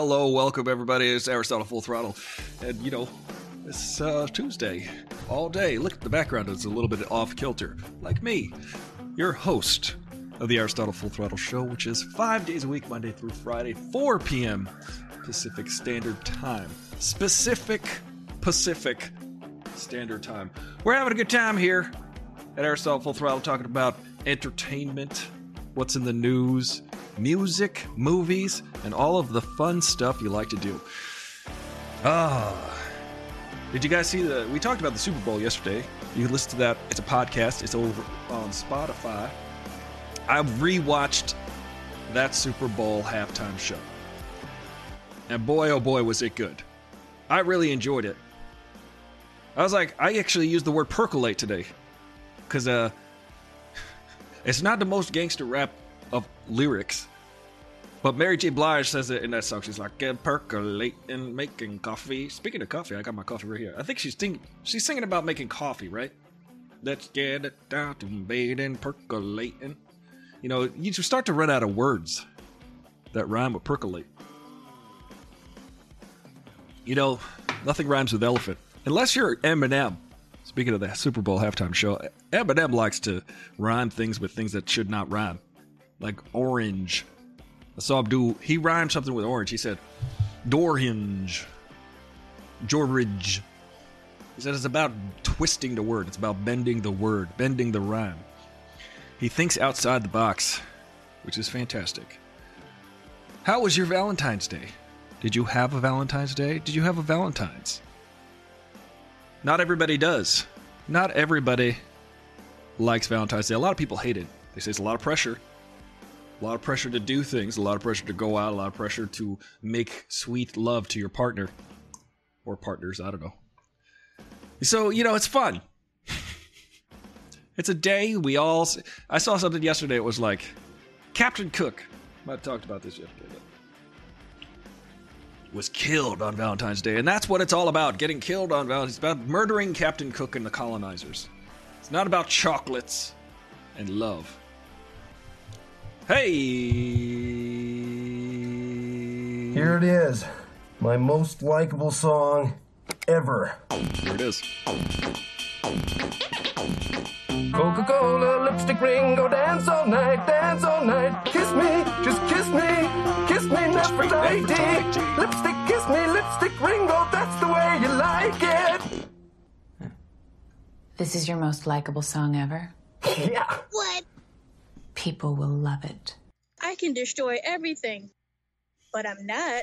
hello, welcome everybody. It's Aristotle Full Throttle, and you know, it's uh, Tuesday, all day. Look at the background; it's a little bit off kilter, like me, your host of the Aristotle Full Throttle Show, which is five days a week, Monday through Friday, 4 p.m. Pacific Standard Time. Specific Pacific Standard Time. We're having a good time here at Aristotle Full Throttle, talking about entertainment, what's in the news, music, movies, and all of the fun stuff you like to do. Ah. Did you guys see the? We talked about the Super Bowl yesterday. You can listen to that. It's a podcast. It's over on Spotify. I rewatched that Super Bowl halftime show. And boy, oh boy, was it good. I really enjoyed it. I was like, I actually used the word percolate today. Because uh, it's not the most gangster rap of lyrics. But Mary J. Blige says it in that song. She's like, percolating, making coffee. Speaking of coffee, I got my coffee right here. I think she's, think- she's singing about making coffee, right? Let's get it down to bathing, percolating. You know, you start to run out of words that rhyme with percolate. You know, nothing rhymes with elephant. Unless you're Eminem. Speaking of the Super Bowl halftime show, Eminem likes to rhyme things with things that should not rhyme. Like orange. I saw do, he rhymed something with orange. He said, door hinge. George. He said it's about twisting the word. It's about bending the word, bending the rhyme. He thinks outside the box, which is fantastic. How was your Valentine's Day? Did you have a Valentine's Day? Did you have a Valentine's? Not everybody does. Not everybody likes Valentine's Day. A lot of people hate it. They say it's a lot of pressure. A lot of pressure to do things, a lot of pressure to go out, a lot of pressure to make sweet love to your partner. Or partners, I don't know. So, you know, it's fun. it's a day we all. I saw something yesterday. It was like Captain Cook. Might have talked about this yesterday. But was killed on Valentine's Day, and that's what it's all about: getting killed on Valentine's. It's about murdering Captain Cook and the colonizers. It's not about chocolates and love. Hey, Here it is. My most likable song ever. here it is. Coca Cola, lipstick ring, go dance all night, dance all night. Kiss me, just kiss me, me, Nefertiti. Lipstick, kiss me, lipstick Ringo, oh, that's the way you like it. This is your most likable song ever. Yeah. What? People will love it. I can destroy everything. But I'm not.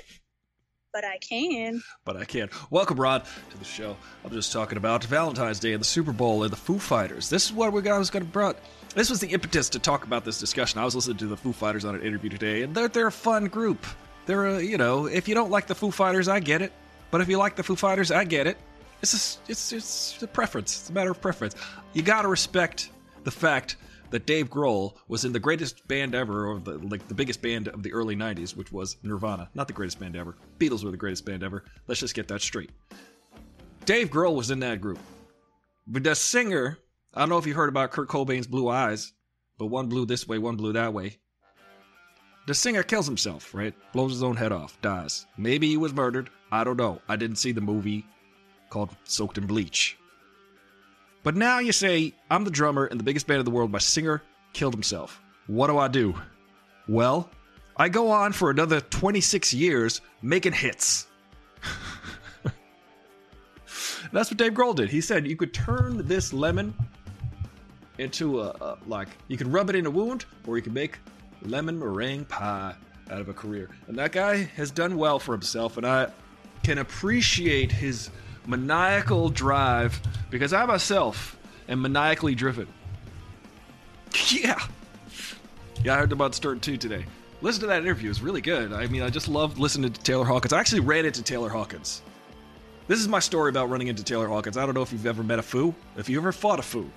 But I can. but I can't. Welcome, Rod, to the show. I'm just talking about Valentine's Day and the Super Bowl and the Foo Fighters. This is what we got, I was going to brought. This was the impetus to talk about this discussion. I was listening to the Foo Fighters on an interview today, and they're they're a fun group. They're a, you know, if you don't like the Foo Fighters, I get it. But if you like the Foo Fighters, I get it. It's just, it's it's a preference. It's a matter of preference. You got to respect the fact that Dave Grohl was in the greatest band ever, or the, like the biggest band of the early '90s, which was Nirvana. Not the greatest band ever. Beatles were the greatest band ever. Let's just get that straight. Dave Grohl was in that group. But the singer, I don't know if you heard about Kurt Cobain's blue eyes, but one blew this way, one blew that way. The singer kills himself, right? Blows his own head off, dies. Maybe he was murdered. I don't know. I didn't see the movie called Soaked in Bleach. But now you say, I'm the drummer in the biggest band in the world. My singer killed himself. What do I do? Well, I go on for another 26 years making hits. That's what Dave Grohl did. He said you could turn this lemon into a, a like you can rub it in a wound, or you can make lemon meringue pie out of a career. And that guy has done well for himself, and I can appreciate his maniacal drive because I myself am maniacally driven. Yeah. Yeah, I heard about Stern 2 today. Listen to that interview. It's really good. I mean, I just loved listening to Taylor Hawkins. I actually ran into Taylor Hawkins. This is my story about running into Taylor Hawkins. I don't know if you've ever met a foo, if you ever fought a foo.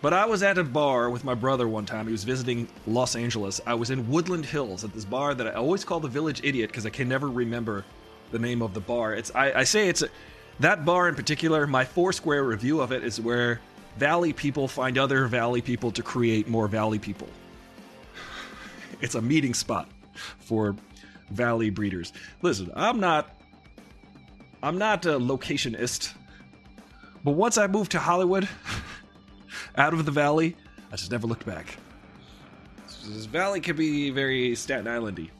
But I was at a bar with my brother one time. He was visiting Los Angeles. I was in Woodland Hills at this bar that I always call the Village Idiot because I can never remember the name of the bar. It's I, I say it's a, that bar in particular. My Foursquare review of it is where Valley people find other Valley people to create more Valley people. It's a meeting spot for valley breeders. Listen, I'm not I'm not a locationist. But once I moved to Hollywood, out of the valley, I just never looked back. This valley could be very Staten Islandy.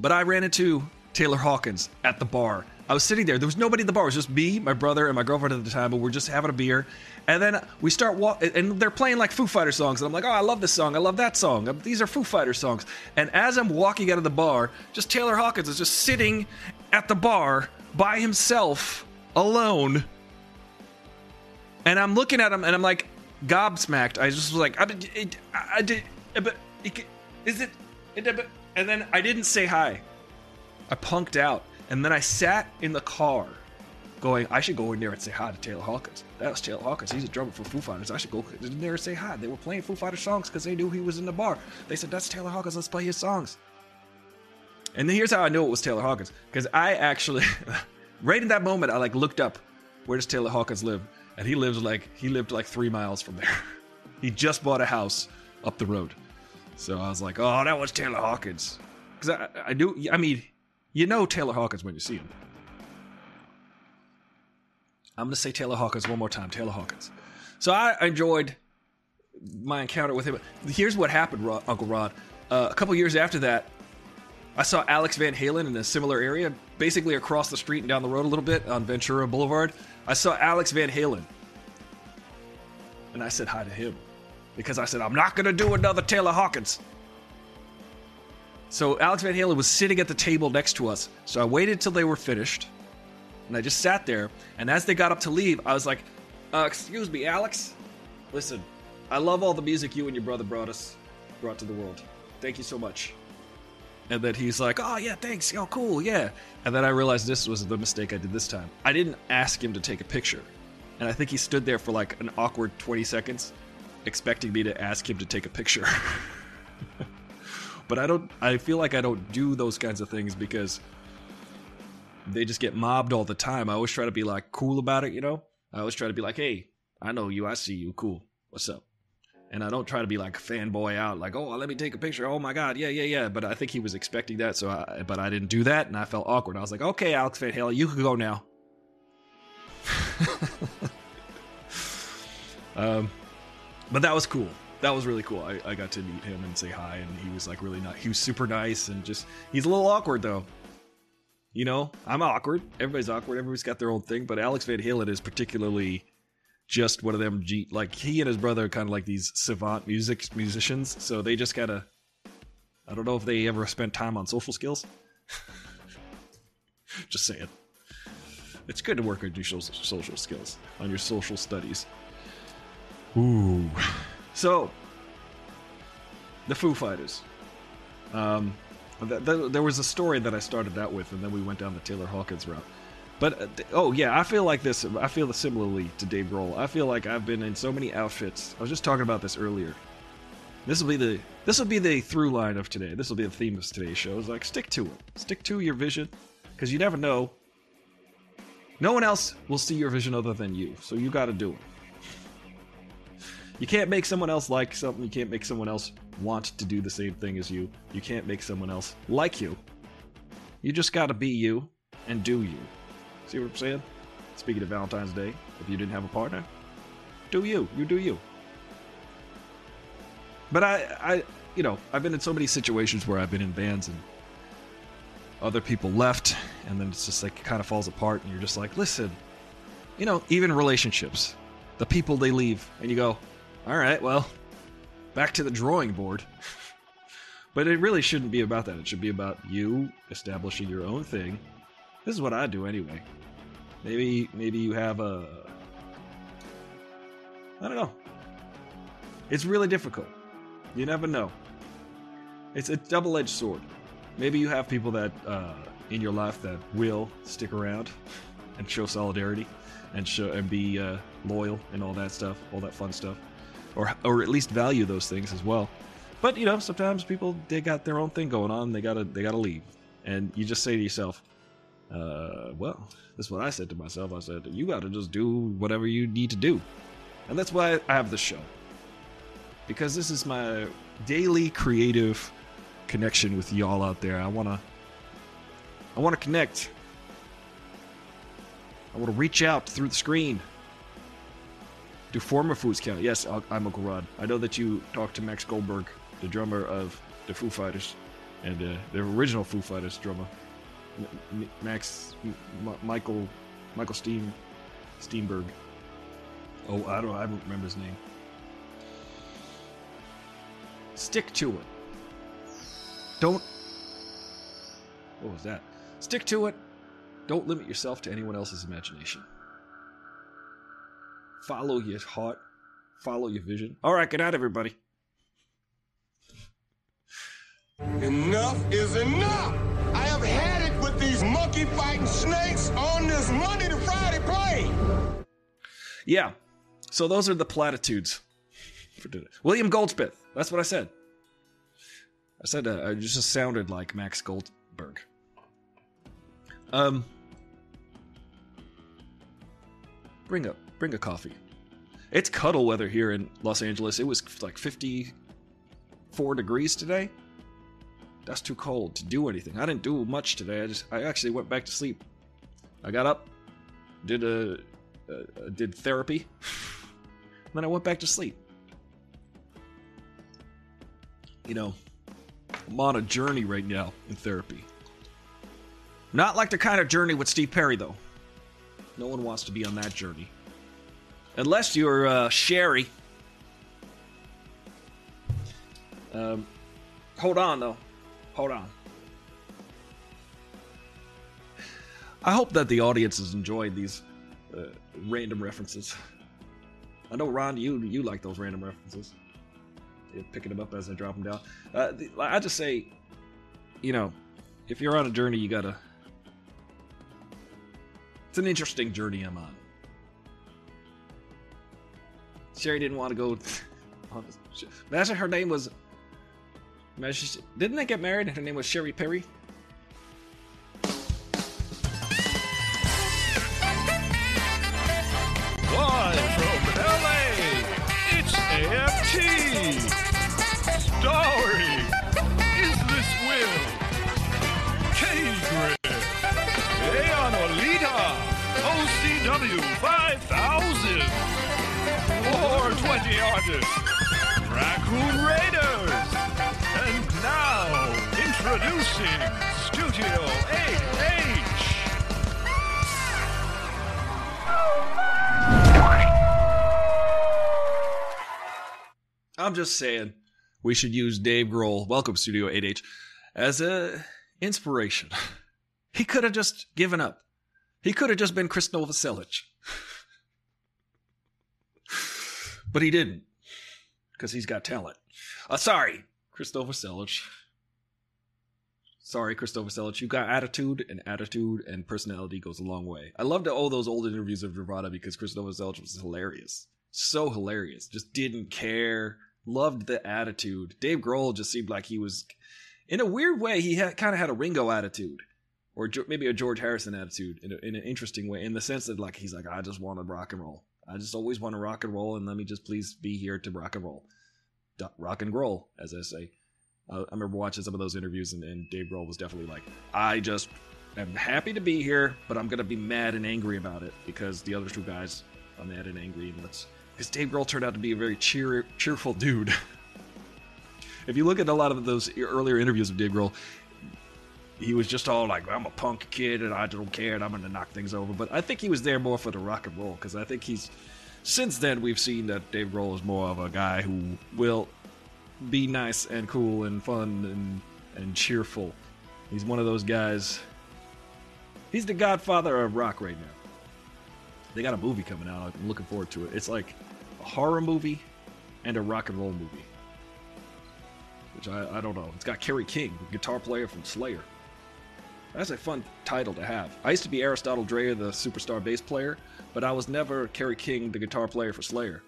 But I ran into Taylor Hawkins at the bar. I was sitting there. There was nobody at the bar. It was just me, my brother, and my girlfriend at the time. But we're just having a beer. And then we start walking, and they're playing like Foo Fighter songs. And I'm like, oh, I love this song. I love that song. Um, these are Foo Fighter songs. And as I'm walking out of the bar, just Taylor Hawkins is just sitting at the bar by himself, alone. And I'm looking at him, and I'm like gobsmacked. I just was like, I, it, I did, but is it? And then I didn't say hi. I punked out. And then I sat in the car going, I should go in there and say hi to Taylor Hawkins. That was Taylor Hawkins. He's a drummer for Foo Fighters. I should go in there and say hi. They were playing Foo Fighters songs because they knew he was in the bar. They said, That's Taylor Hawkins. Let's play his songs. And then here's how I knew it was Taylor Hawkins. Because I actually, right in that moment, I like looked up, where does Taylor Hawkins live? And he lives like, he lived like three miles from there. he just bought a house up the road. So I was like, oh, that was Taylor Hawkins. Because I, I knew, I mean, you know Taylor Hawkins when you see him. I'm to say Taylor Hawkins one more time. Taylor Hawkins. So I enjoyed my encounter with him. Here's what happened, Rod, Uncle Rod. Uh, a couple years after that, I saw Alex Van Halen in a similar area, basically across the street and down the road a little bit on Ventura Boulevard. I saw Alex Van Halen. And I said hi to him because I said, I'm not going to do another Taylor Hawkins. So Alex Van Halen was sitting at the table next to us. So I waited till they were finished, and I just sat there. And as they got up to leave, I was like, uh, "Excuse me, Alex. Listen, I love all the music you and your brother brought us, brought to the world. Thank you so much." And then he's like, "Oh yeah, thanks. Oh cool, yeah." And then I realized this was the mistake I did this time. I didn't ask him to take a picture, and I think he stood there for like an awkward 20 seconds, expecting me to ask him to take a picture. but I don't. I feel like I don't do those kinds of things because they just get mobbed all the time. I always try to be like cool about it, you know. I always try to be like, "Hey, I know you. I see you. Cool. What's up?" And I don't try to be like fanboy out, like, "Oh, let me take a picture." Oh my god, yeah, yeah, yeah. But I think he was expecting that, so I, but I didn't do that, and I felt awkward. I was like, "Okay, Alex Van Halen, you can go now." um, but that was cool that was really cool. I, I got to meet him and say hi, and he was like really nice. He was super nice and just he's a little awkward though. You know, I'm awkward. Everybody's awkward. Everybody's got their own thing. But Alex Van Halen is particularly just one of them. G- like he and his brother are kind of like these savant music musicians. So they just gotta. I don't know if they ever spent time on social skills. just saying. It's good to work on your social skills, on your social studies. Ooh. So, the Foo Fighters. Um, th- th- there was a story that I started out with, and then we went down the Taylor Hawkins route. But uh, oh yeah, I feel like this. I feel similarly to Dave Grohl. I feel like I've been in so many outfits. I was just talking about this earlier. This will be the this will be the through line of today. This will be the theme of today's show. Is like stick to it. Stick to your vision, because you never know. No one else will see your vision other than you, so you got to do it. You can't make someone else like something. You can't make someone else want to do the same thing as you. You can't make someone else like you. You just gotta be you and do you. See what I'm saying? Speaking of Valentine's Day, if you didn't have a partner, do you. You do you. But I, I, you know, I've been in so many situations where I've been in bands and other people left, and then it's just like it kind of falls apart, and you're just like, listen, you know, even relationships, the people they leave, and you go, all right, well, back to the drawing board. but it really shouldn't be about that. It should be about you establishing your own thing. This is what I do anyway. Maybe maybe you have a I don't know. It's really difficult. You never know. It's a double-edged sword. Maybe you have people that uh, in your life that will stick around and show solidarity and show and be uh, loyal and all that stuff, all that fun stuff or or at least value those things as well. But you know, sometimes people they got their own thing going on. They gotta they gotta leave, and you just say to yourself, uh, "Well, that's what I said to myself. I said you got to just do whatever you need to do," and that's why I have this show because this is my daily creative connection with y'all out there. I wanna, I wanna connect. I wanna reach out through the screen. Do former Foods count? Yes, I'm Uncle Rod. I know that you talked to Max Goldberg, the drummer of the Foo Fighters, and uh, the original Foo Fighters drummer, Max M- Michael Michael Steen Steenberg. Oh, I don't. I don't remember his name. Stick to it. Don't. What was that? Stick to it. Don't limit yourself to anyone else's imagination. Follow your heart. Follow your vision. All right, good night, everybody. Enough is enough! I have had it with these monkey fighting snakes on this Monday to Friday plane! Yeah. So those are the platitudes for today. William Goldsmith. That's what I said. I said uh, I just sounded like Max Goldberg. Um. Bring a bring a coffee. It's cuddle weather here in Los Angeles. It was like 54 degrees today. That's too cold to do anything. I didn't do much today. I just I actually went back to sleep. I got up, did a uh, did therapy. then I went back to sleep. You know, I'm on a journey right now in therapy. Not like the kind of journey with Steve Perry, though. No one wants to be on that journey. Unless you're uh, Sherry. Um, hold on, though. Hold on. I hope that the audience has enjoyed these uh, random references. I know Ron, you you like those random references. You're picking them up as I drop them down. Uh, the, I just say, you know, if you're on a journey, you gotta. It's an interesting journey I'm on. Sherry didn't want to go. on this- Imagine her name was. Didn't they get married and her name was Sherry Perry? Studio 8H. I'm just saying we should use Dave Grohl, welcome Studio 8H, as a inspiration. He could have just given up. He could have just been Chris Novoselic. but he didn't. Because he's got talent. Uh, sorry, Chris Novoselic. Sorry, Chris Novoselic. You got attitude, and attitude and personality goes a long way. I love to owe those old interviews of Nirvana because Chris Novoselic was hilarious. So hilarious. Just didn't care. Loved the attitude. Dave Grohl just seemed like he was, in a weird way, he had, kind of had a Ringo attitude. Or maybe a George Harrison attitude in, a, in an interesting way, in the sense that like he's like, I just want to rock and roll. I just always want to rock and roll, and let me just please be here to rock and roll, rock and roll, as I say. Uh, I remember watching some of those interviews, and, and Dave Grohl was definitely like, I just am happy to be here, but I'm gonna be mad and angry about it because the other two guys are mad and angry, and let's because Dave Grohl turned out to be a very cheer, cheerful dude. if you look at a lot of those earlier interviews of Dave Grohl, he was just all like, "I'm a punk kid and I don't care and I'm gonna knock things over." But I think he was there more for the rock and roll because I think he's. Since then, we've seen that Dave Grohl is more of a guy who will be nice and cool and fun and and cheerful. He's one of those guys. He's the godfather of rock right now. They got a movie coming out. I'm looking forward to it. It's like a horror movie and a rock and roll movie. Which I, I don't know. It's got Kerry King, guitar player from Slayer. That's a fun title to have. I used to be Aristotle Dreyer, the superstar bass player, but I was never Kerry King, the guitar player for Slayer.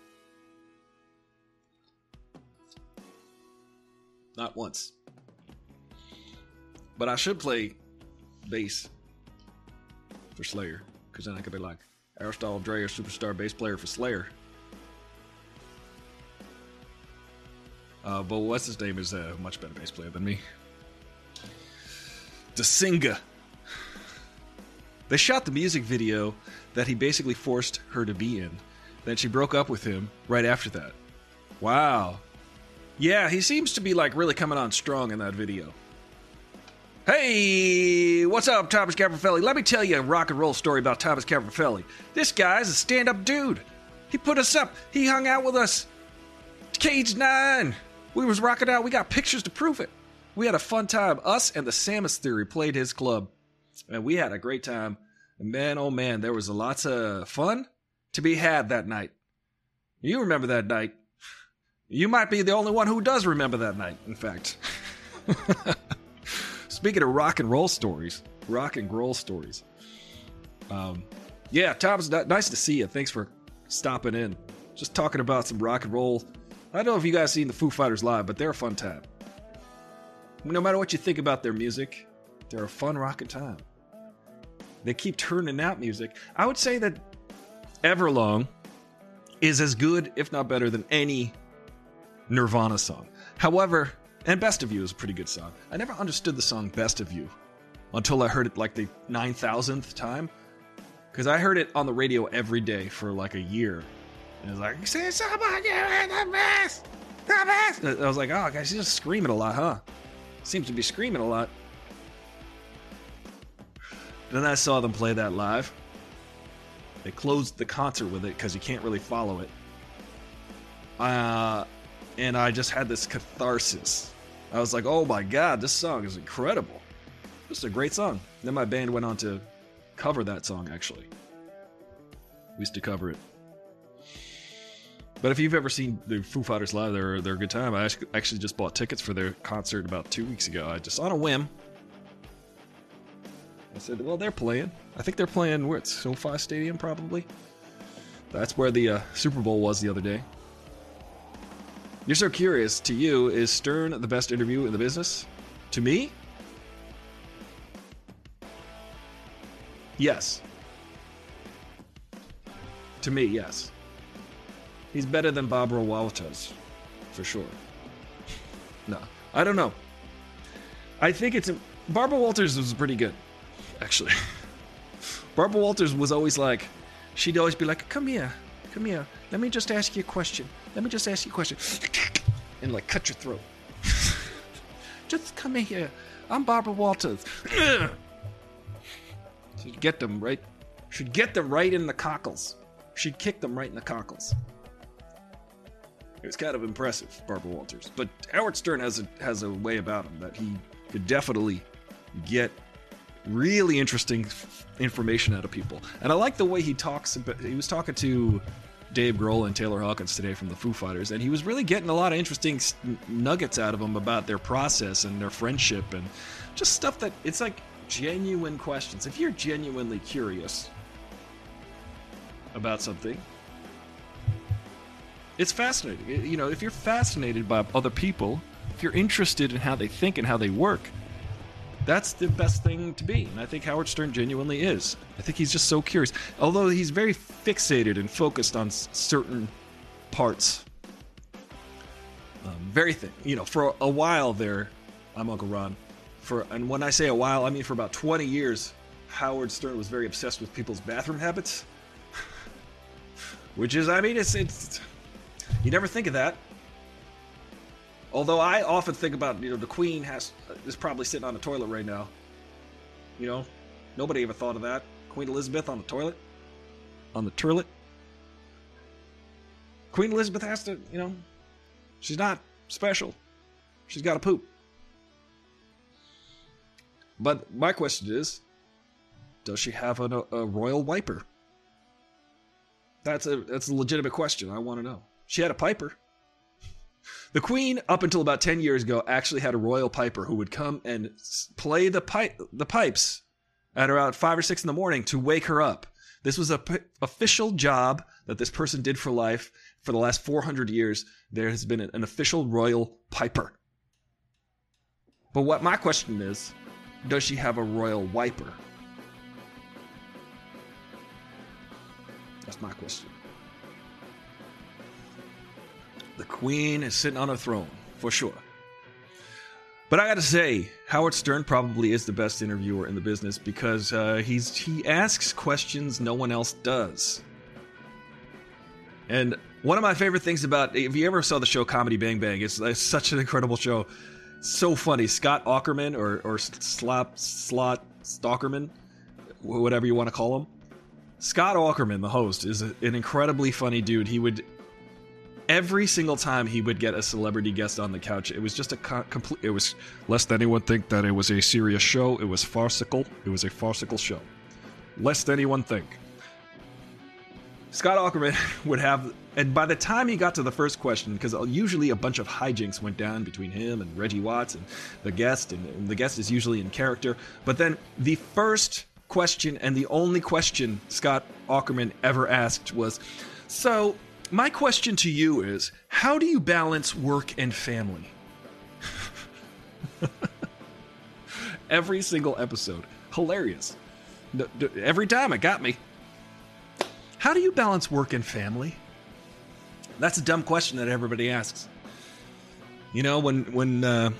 Not once. But I should play bass for Slayer, because then I could be like Aristotle Dreyer, superstar bass player for Slayer. Uh, but what's his name is a much better bass player than me. Dasinga. They shot the music video that he basically forced her to be in. Then she broke up with him right after that. Wow. Yeah, he seems to be like really coming on strong in that video. Hey, what's up, Thomas Caprafelli? Let me tell you a rock and roll story about Thomas Caprafelli. This guy's a stand up dude. He put us up, he hung out with us. Cage 9. We was rocking out, we got pictures to prove it. We had a fun time. Us and the Samus Theory played his club, and we had a great time. And man, oh man, there was lots of fun to be had that night. You remember that night. You might be the only one who does remember that night, in fact. Speaking of rock and roll stories, rock and roll stories. Um, yeah, Thomas, nice to see you. Thanks for stopping in. Just talking about some rock and roll. I don't know if you guys seen the Foo Fighters live, but they're a fun time. No matter what you think about their music, they're a fun rockin' time. They keep turning out music. I would say that Everlong is as good, if not better, than any Nirvana song. However, and Best of You is a pretty good song. I never understood the song Best of You until I heard it like the 9,000th time. Because I heard it on the radio every day for like a year. And it was like, say somebody the best! The best! I was like, oh, guys, she's just screaming a lot, huh? Seems to be screaming a lot. Then I saw them play that live. They closed the concert with it because you can't really follow it. Uh, and I just had this catharsis. I was like, oh my god, this song is incredible. This is a great song. Then my band went on to cover that song, actually. We used to cover it. But if you've ever seen the Foo Fighters live, they're, they're a good time. I actually just bought tickets for their concert about two weeks ago. I just, on a whim, I said, well, they're playing. I think they're playing, where it's SoFi Stadium, probably. That's where the uh, Super Bowl was the other day. You're so curious. To you, is Stern the best interview in the business? To me? Yes. To me, yes. He's better than Barbara Walters, for sure. No, I don't know. I think it's Barbara Walters was pretty good, actually. Barbara Walters was always like, she'd always be like, "Come here, come here. Let me just ask you a question. Let me just ask you a question," and like cut your throat. just come in here. I'm Barbara Walters. She'd get them right. She'd get them right in the cockles. She'd kick them right in the cockles. It was kind of impressive, Barbara Walters. But Howard Stern has a has a way about him that he could definitely get really interesting information out of people. And I like the way he talks. About, he was talking to Dave Grohl and Taylor Hawkins today from the Foo Fighters, and he was really getting a lot of interesting nuggets out of them about their process and their friendship and just stuff that it's like genuine questions. If you're genuinely curious about something, it's fascinating. You know, if you're fascinated by other people, if you're interested in how they think and how they work, that's the best thing to be. And I think Howard Stern genuinely is. I think he's just so curious. Although he's very fixated and focused on certain parts. Um, very thin. You know, for a while there, I'm Uncle Ron. For and when I say a while, I mean for about 20 years, Howard Stern was very obsessed with people's bathroom habits. Which is, I mean, it's it's you never think of that. Although I often think about, you know, the Queen has is probably sitting on the toilet right now. You know, nobody ever thought of that. Queen Elizabeth on the toilet, on the toilet. Queen Elizabeth has to, you know, she's not special. She's got to poop. But my question is, does she have a, a royal wiper? That's a that's a legitimate question. I want to know. She had a piper. The queen, up until about ten years ago, actually had a royal piper who would come and play the pipe the pipes at around five or six in the morning to wake her up. This was a p- official job that this person did for life for the last four hundred years. There has been an official royal piper. But what my question is, does she have a royal wiper? That's my question. The queen is sitting on her throne, for sure. But I gotta say, Howard Stern probably is the best interviewer in the business because uh, he's he asks questions no one else does. And one of my favorite things about if you ever saw the show Comedy Bang Bang, it's, it's such an incredible show, so funny. Scott Aukerman or or Slop Slot Stalkerman, whatever you want to call him. Scott Aukerman, the host, is an incredibly funny dude. He would every single time he would get a celebrity guest on the couch, it was just a co- complete. It was lest anyone think that it was a serious show. It was farcical. It was a farcical show. Lest anyone think. Scott Aukerman would have, and by the time he got to the first question, because usually a bunch of hijinks went down between him and Reggie Watts and the guest, and, and the guest is usually in character. But then the first question and the only question Scott Aukerman ever asked was, "So, my question to you is, how do you balance work and family?" Every single episode, hilarious. Every time it got me. How do you balance work and family? That's a dumb question that everybody asks. You know, when when uh,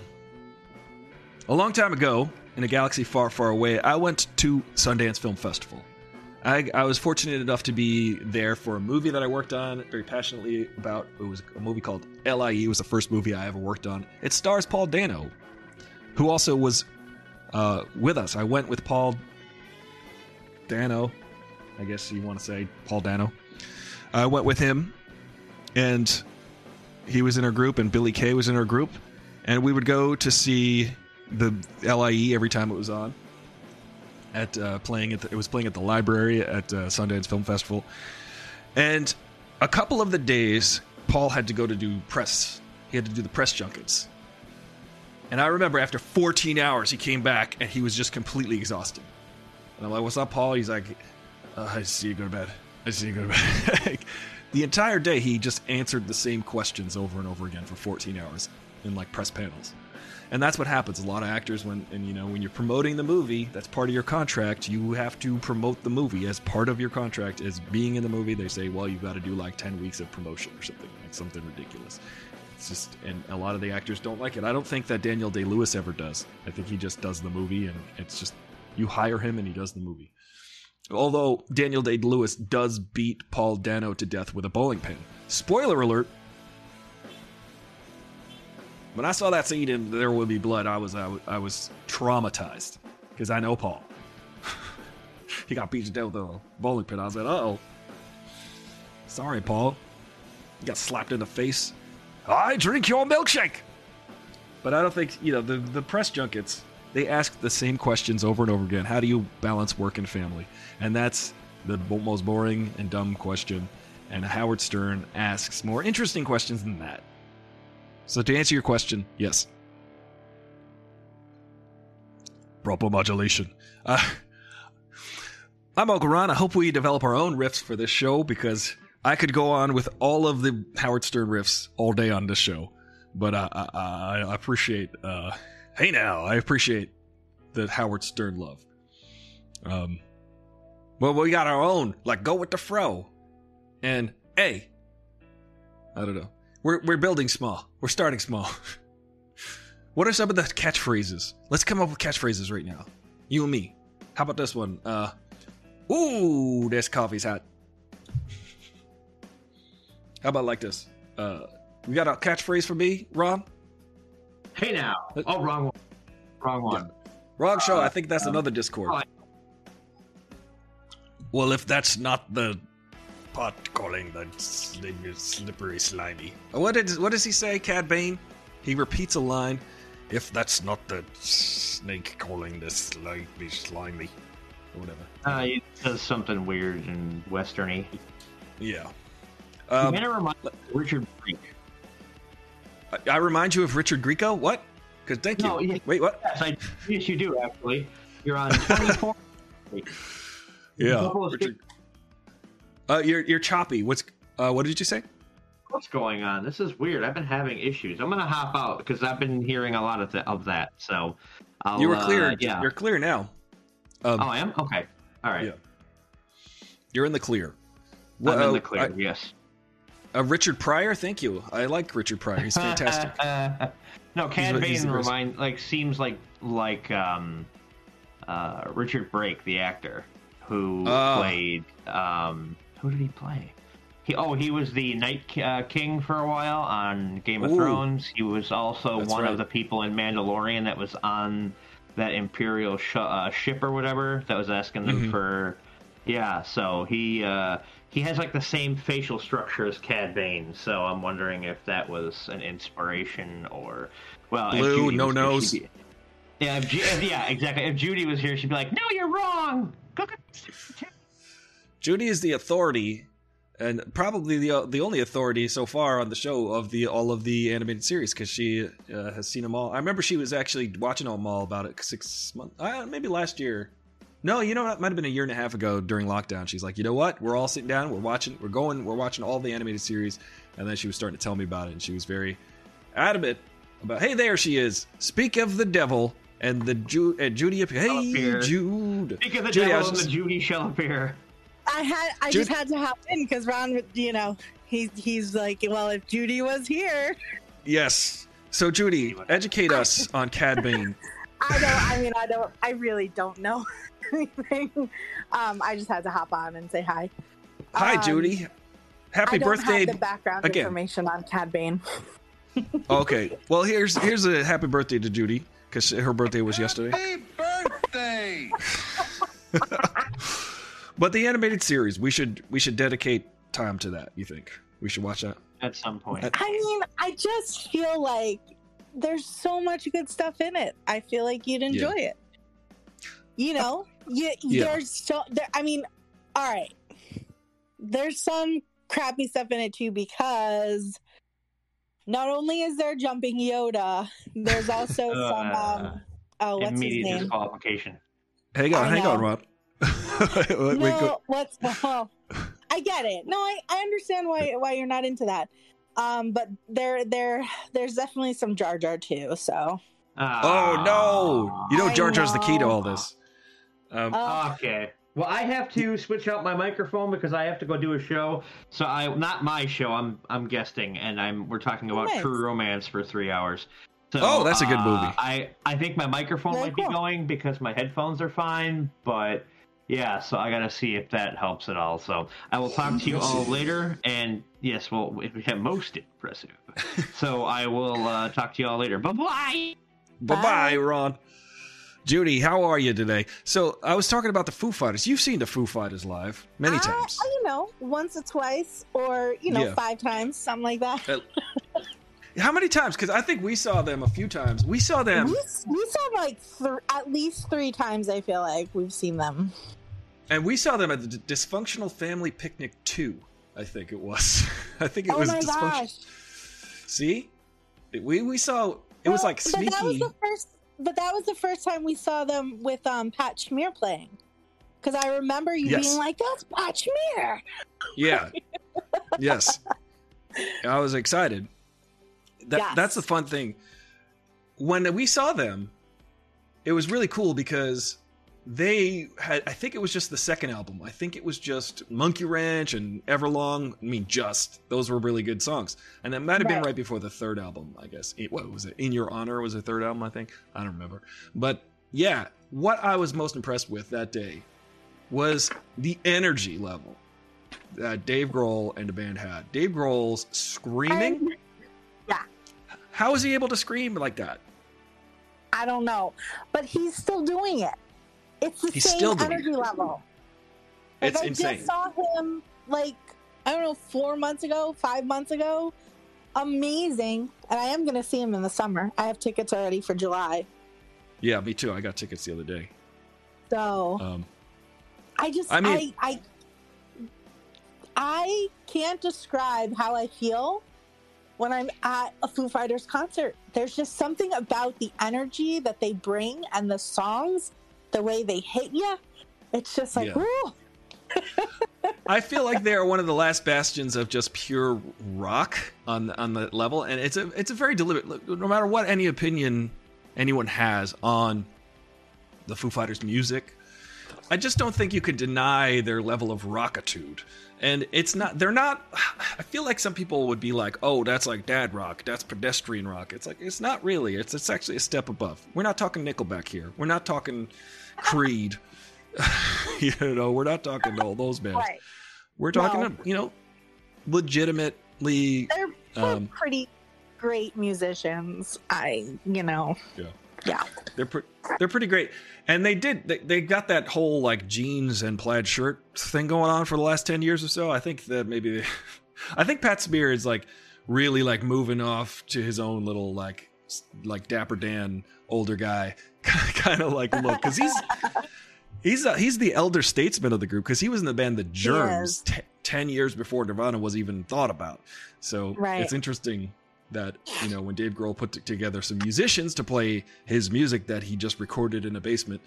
a long time ago in a galaxy far, far away, I went to Sundance Film Festival. I, I was fortunate enough to be there for a movie that I worked on very passionately about. It was a movie called LIE. It was the first movie I ever worked on. It stars Paul Dano, who also was uh, with us. I went with Paul Dano, I guess you want to say Paul Dano. I went with him, and he was in our group, and Billy Kay was in our group, and we would go to see the LIE every time it was on. At uh, playing at the, it was playing at the library at uh, Sundance Film Festival, and a couple of the days Paul had to go to do press. He had to do the press junkets, and I remember after 14 hours he came back and he was just completely exhausted. And I'm like, "What's up, Paul?" He's like, uh, I see you go to bed. I see you go to bed. The entire day, he just answered the same questions over and over again for 14 hours in like press panels. And that's what happens. A lot of actors, when and you know, when you're promoting the movie, that's part of your contract. You have to promote the movie as part of your contract as being in the movie. They say, well, you've got to do like 10 weeks of promotion or something, like something ridiculous. It's just, and a lot of the actors don't like it. I don't think that Daniel Day Lewis ever does. I think he just does the movie, and it's just you hire him and he does the movie. Although Daniel Day Lewis does beat Paul Dano to death with a bowling pin. Spoiler alert. When I saw that scene in There Will Be Blood, I was I, was- traumatized because I know Paul. he got beat to death with a bowling pin. I was like, oh. Sorry, Paul. He got slapped in the face. I drink your milkshake. But I don't think you know the the press junkets. They ask the same questions over and over again. How do you balance work and family? And that's the most boring and dumb question. And Howard Stern asks more interesting questions than that. So to answer your question, yes. Proper modulation. Uh, I'm Uncle Ron. I hope we develop our own riffs for this show because I could go on with all of the Howard Stern riffs all day on this show. But uh, I, I, I appreciate, uh, hey now, I appreciate the Howard Stern love. Um, well, we got our own, like go with the fro, and hey, I don't know. We're we're building small. We're starting small. what are some of the catchphrases? Let's come up with catchphrases right now. You and me. How about this one? Uh, ooh, this coffee's hot. How about like this? Uh, we got a catchphrase for me, Ron. Hey now. Oh, wrong one. Wrong one. Wrong show. Uh, I think that's um, another Discord. Well, if that's not the pot calling the sli- slippery slimy. What did what does he say, Cad Bane? He repeats a line. If that's not the snake calling the slimy slimy, or whatever. Uh, it does something weird and westerny. Yeah. you Um, kind of remind me of Richard Brink. I, I remind you of Richard Grieco. What? Because thank No, you. yeah. Wait, what? Yes, I, yes, you do actually. You're on 24. Yeah. Couple of Richard. Uh, you're you're choppy. What's uh, what did you say? What's going on? This is weird. I've been having issues. I'm gonna hop out because I've been hearing a lot of, th- of that. So, I'll, you were uh, clear. yeah. You're clear now. Um, Oh, I am. Okay. All right. Yeah. You're in the clear. I'm in uh, the clear. I- yes. Uh, Richard Pryor, thank you. I like Richard Pryor. He's fantastic. no, Cad Bane remind like seems like like um, uh, Richard Brake, the actor who Oh. played um, who did he play? He oh he was the Night uh, King for a while on Game of Ooh. Thrones. He was also That's one right. of the people in Mandalorian that was on that Imperial sh- uh, ship or whatever that was asking them Mhm. for. Yeah, so he uh, he has like the same facial structure as Cad Bane. So I'm wondering if that was an inspiration or well, if Blue, Judy no was nose. she'd be- Yeah, if, Ju- if- yeah, exactly. If Judy was here, she'd be like, "No, you're wrong." Judy is the authority, and probably the the only authority so far on the show of the all of the animated series because she uh, has seen them all. I remember she was actually watching them all about it six months, uh, maybe last year. No, you know, it might have been a year and a half ago during lockdown. She's like, you know what? We're all sitting down, we're watching, we're going, we're watching all the animated series, and then she was starting to tell me about it, and she was very adamant about, hey, there she is. Speak of the devil and the Ju- uh, Judy. Hey, appear. Jude. Speak of the Judy, devil was and the Judy shall appear. I had I Judy- just had to hop in because Ron, you know, he's he's like, well, if Judy was here, Yes. So, Judy, educate us on Cad Bane. I don't. I mean, I don't. I really don't know anything. Um, I just had to hop on and say hi. Hi, Um, Judy. Happy I don't birthday. Have the background again. information on Cad Bane. Okay. Well, here's here's a happy birthday to Judy because her birthday was yesterday. Happy birthday! But the animated series, we should we should dedicate time to that. You think we should watch that? At some point. I mean, I just feel like there's so much good stuff in it. I feel like you'd enjoy it. You know, you, Yeah. there's so. There, I mean, all right. There's some crappy stuff in it too because not only is there jumping Yoda, there's also some. Um, oh, what's his Immediate name? disqualification. Hang on, I hang on. Rob. Wait, wait, no, go- what's oh, I get it. No, I, I understand why why you're not into that. Um, but there there there's definitely some Jar Jar too. So Oh no! You know I Jar Jar's the key to all this. Um, uh, Okay. Well, I have to switch out my microphone because I have to go do a show. So I not my show. I'm I'm guesting, and I'm we're talking about Nice. True Romance for three hours. So, Oh, that's a good uh, movie. I I think my microphone Very might be going because my headphones are fine, but yeah. So I gotta see if that helps at all. So I will talk to you all later. And yes, well, we have most impressive. so I will uh, talk to you all later. Bye bye. bye bye, Ron. Judy, how are you today? So I was talking about the Foo Fighters. You've seen the Foo Fighters live many I- times. you know, once or twice, or you know, Yeah. five times, something like that. Uh, How many times? Because I think we saw them a few times. We saw them, we, we saw them like th- at least three times. I feel like we've seen them. And we saw them at the D- Dysfunctional Family Picnic Two. I think it was. I think it oh was my dysfunction- gosh! See, we we saw it was Well, like But that was the first. But that was the first time we saw them with um, Pat Smear playing. Because I remember you Yes. being like, "That's Pat Smear." Yeah. yes. I was excited. That Yes. that's the fun thing. When we saw them, it was really cool because they had I think it was just the second album. I think it was just Monkey Wrench and Everlong. I mean just those were really good songs. And that might have been Right. before the third album, I guess. It- What was it? In Your Honor was the third album, I think. I don't remember. But yeah, what I was most impressed with that day was the energy level that Dave Grohl and the band had. Dave Grohl's screaming. I- yeah. How is he able to scream like that? I don't know, but he's still doing it. It's the He's same still doing it. energy level. Like, It's I insane. just saw him like I don't know four months ago, five months ago. Amazing, and I am going to see him in the summer. I have tickets already for July, Yeah, me too. I got tickets the other day. so Um, I just I I, mean- I I can't describe how I feel when I'm at a Foo Fighters concert. There's just something about the energy that they bring and the songs, the way they hit you. It's just like, Yeah. I feel like they are one of the last bastions of just pure rock on on the level, and it's a it's a very deliberate. No matter what any opinion anyone has on the Foo Fighters music, I just don't think you could deny their level of rockitude. And it's not, they're not, I feel like some people would be like, oh, that's like dad rock, that's pedestrian rock. It's like, it's not really, it's, it's actually a step above. We're not talking Nickelback here. We're not talking Creed. you know, we're not talking to all those bands. Right. We're talking, No. you know, legitimately. They're, they're Um, pretty great musicians. I, you know, Yeah. yeah. They're pre- they're pretty great, and they did they, they got that whole like jeans and plaid shirt thing going on for the last ten years or so. I think that maybe, they, I think Pat Smear is like really like moving off to his own little like like Dapper Dan older guy kind of like look because he's he's uh, he's the elder statesman of the group because he was in the band The Germs t- ten years before Nirvana was even thought about. So Right. it's interesting that you know when Dave Grohl put t- together some musicians to play his music that he just recorded in a basement,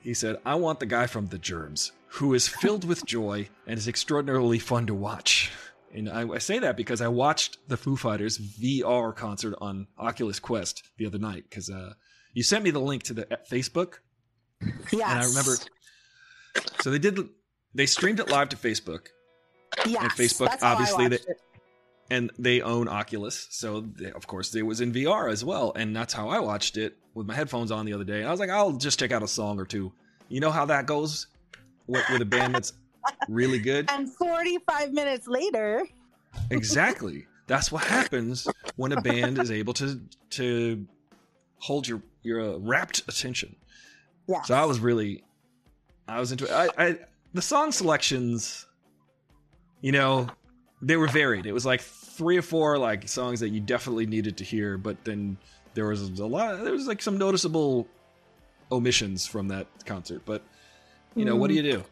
he said, "I want the guy from The Germs who is filled with joy and is extraordinarily fun to watch." And I, I say that because I watched the Foo Fighters VR concert on Oculus Quest the other night because uh, you sent me the link to the uh, Facebook Yes. and I remember. So they did. They streamed it live to Facebook, yes. and Facebook, obviously, they- it. and they own Oculus, so they, of course it was in VR as well, and that's how I watched it with my headphones on the other day. And I was like, I'll just check out a song or two. You know how that goes with, with a band that's really good. And 45 minutes later, Exactly. That's what happens when a band is able to to hold your your uh, rapt attention. yeah. So I was really, I was into it. I, I the song selections, you know, they were varied. It was like three or four like songs that you definitely needed to hear, but then there was a lot. There was like some noticeable omissions from that concert. But you know, what do you do?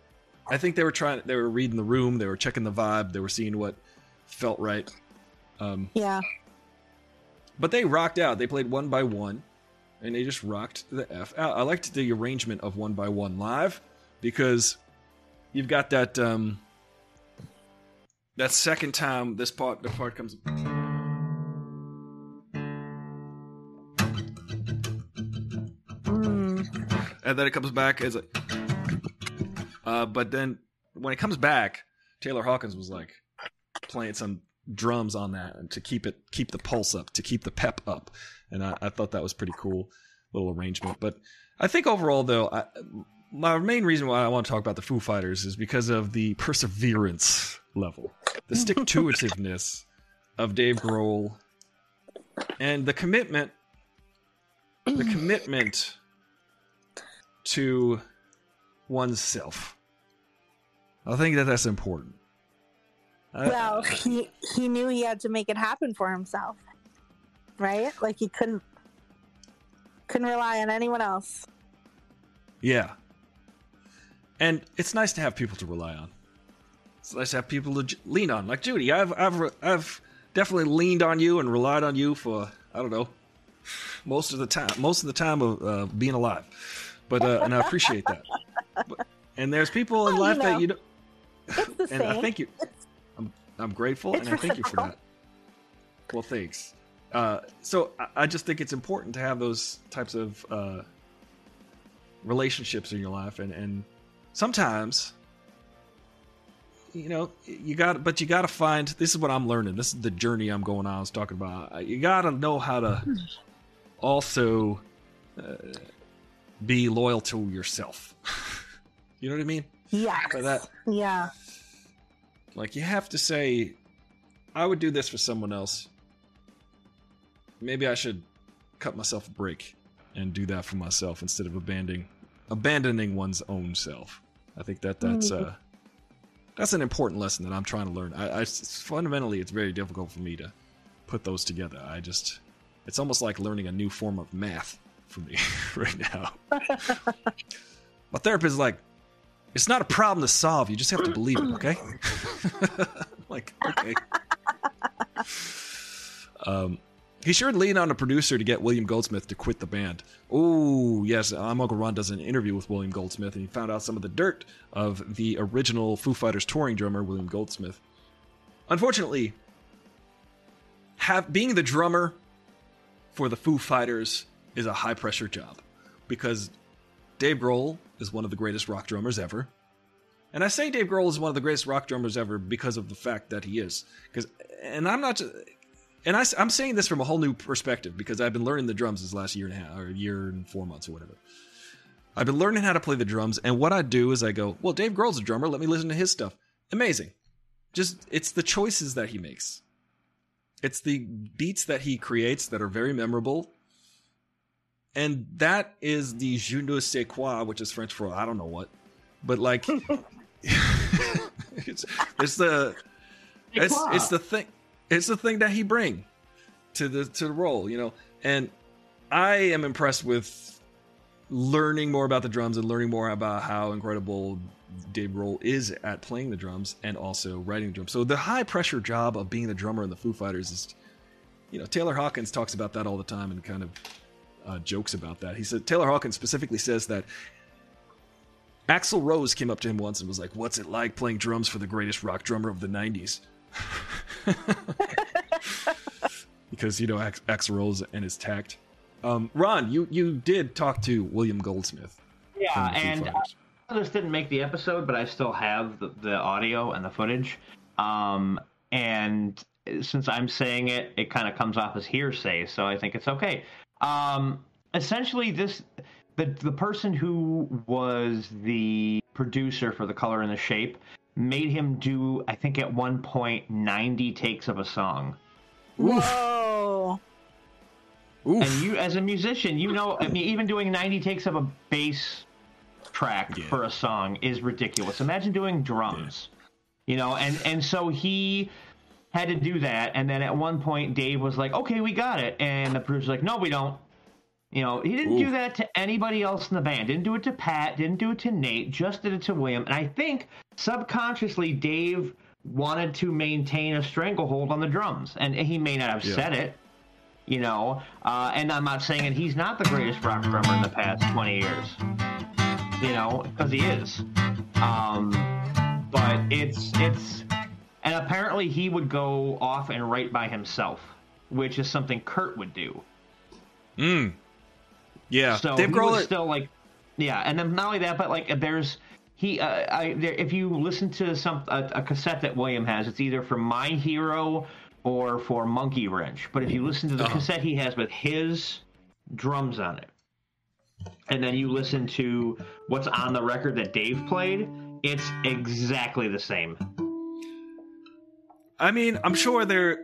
I think they were trying. They were reading the room. They were checking the vibe. They were seeing what felt right. Um, yeah. but they rocked out. They played one by one, and they just rocked the f out. I liked the arrangement of one by one live because you've got that um that second time this part the part comes. Mm. and then it comes back as a. Uh, but then when it comes back, Taylor Hawkins was like playing some drums on that and to keep it keep the pulse up, to keep the pep up, and I, I thought that was pretty cool little arrangement. But I think overall, though, I, my main reason why I want to talk about the Foo Fighters is because of the perseverance level, the stick to itiveness of Dave Grohl, and the commitment, the commitment to oneself. I think that that's important. I- Well, he he knew he had to make it happen for himself, right? Like he couldn't couldn't rely on anyone else. Yeah. And it's nice to have people to rely on. It's nice to have people to j- lean on. Like Judy, I've I've I've definitely leaned on you and relied on you for I don't know most of the time, most of the time of uh, being alive. But uh, and I appreciate that. But, and there's people in Well, you life know, that you don't. It's the And same. I thank you. I'm I'm grateful It's and I thank you for that. Well, thanks. Uh, so I, I just think it's important to have those types of uh, relationships in your life, and and sometimes, you know, you got, but you got to find. This is what I'm learning. This is the journey I'm going on. I was talking about. You got to know how to also uh, be loyal to yourself. you know what I mean? yeah that, Yeah. Like you have to say, I would do this for someone else. Maybe I should cut myself a break and do that for myself instead of abandoning abandoning one's own self. I think that that's uh that's an important lesson that I'm trying to learn. I, I fundamentally it's very difficult for me to put those together. I just it's almost like learning a new form of math for me right now. My therapist is like, it's not a problem to solve. You just have to believe it, okay? like, okay. Um, he sure leaned on a producer to get William Goldsmith to quit the band. Oh, yes, I'm Uncle Ron does an interview with William Goldsmith, and he found out some of the dirt of the original Foo Fighters touring drummer, William Goldsmith. Unfortunately, have being the drummer for the Foo Fighters is a high pressure job because Dave Grohl is one of the greatest rock drummers ever. And I say Dave Grohl is one of the greatest rock drummers ever because of the fact that he is. Because, and I'm not, just, and I, am saying this from a whole new perspective because I've been learning the drums this last year and a half, or year and four months or whatever. I've been learning how to play the drums, and what I do is I go, well, Dave Grohl's a drummer. Let me listen to his stuff. Amazing. Just it's the choices that he makes. It's the beats that he creates that are very memorable. And that is the je ne sais quoi, which is French for I don't know what. But like it's it's the it's it's the thing it's the thing that he bring to the to the role, you know. And I am impressed with learning more about the drums and learning more about how incredible Dave Grohl is at playing the drums and also writing the drums. So the high pressure job of being the drummer in the Foo Fighters is, you know, Taylor Hawkins talks about that all the time and kind of uh, jokes about that. He said Taylor Hawkins specifically says that Axl Rose came up to him once and was like, "What's it like playing drums for the greatest rock drummer of the '90s?" because you know Ax- Axl Rose and his tact. Um, Ron, you you did talk to William Goldsmith. Yeah, and this didn't make the episode, but I still have the, the audio and the footage. Um, and since I'm saying it, it kind of comes off as hearsay, so I think it's okay. Um, essentially, this the the person who was the producer for the color and the shape made him do, I think, at one point, 90 takes of a song. Whoa. Oof. And you, as a musician, you know, I mean, even doing 90 takes of a bass track yeah. for a song is ridiculous. Imagine doing drums, yeah. you know, and and so he had to do that, and then at one point Dave was like, "Okay, we got it," and the producer's like, "No, we don't." You know, he didn't Oof. do that to anybody else in the band. Didn't do it to Pat. Didn't do it to Nate. Just did it to William. And I think subconsciously Dave wanted to maintain a stranglehold on the drums, and he may not have yeah. said it, you know. Uh, and I'm not saying that he's not the greatest rock drummer in the past 20 years, you know, because he is. Um, but it's it's, and apparently he would go off and write by himself, which is something Kurt would do. Hmm. Yeah. So Dave Grohl still like, yeah, and then not only that, but like there's he uh, I there, if you listen to some a, a, cassette that William has, it's either for My Hero or for Monkey Wrench. But if you listen to the uh-huh. cassette he has with his drums on it, and then you listen to what's on the record that Dave played, it's exactly the same. I mean, I'm sure they're.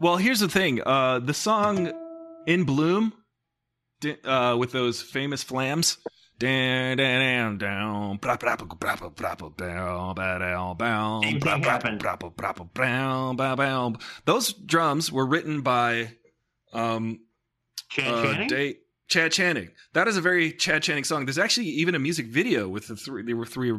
Well, here's the thing. Uh, the song "In Bloom," uh, with those famous flams. Down, Those drums were written by um, Chad uh, Channing? Day, Chad Channing. That is a very Chad Channing song. There's actually even a music video with the three. There were three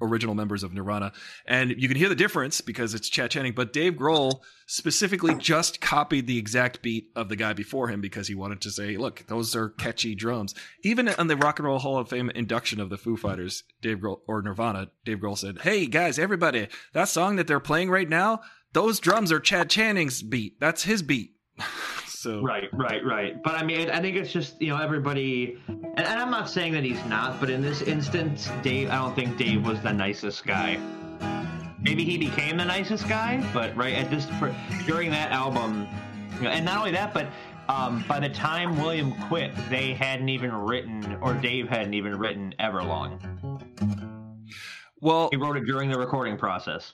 original members of Nirvana, and you can hear the difference because it's Chad Channing. But Dave Grohl specifically just copied the exact beat of the guy before him because he wanted to say, "Look, those are catchy drums." Even on the Rock and Roll Hall of Fame induction of the Foo Fighters, Dave Grohl or Nirvana, Dave Grohl said, "Hey guys, everybody, that song that they're playing right now, those drums are Chad Channing's beat. That's his beat." So right, right, right. But I mean, I think it's just you know everybody, and, and I'm not saying that he's not, but in this instance, Dave, I don't think Dave was the nicest guy. Maybe he became the nicest guy, but right at this during that album, you know, and not only that, but um, by the time William quit, they hadn't even written, or Dave hadn't even written Everlong. Well, he wrote it during the recording process.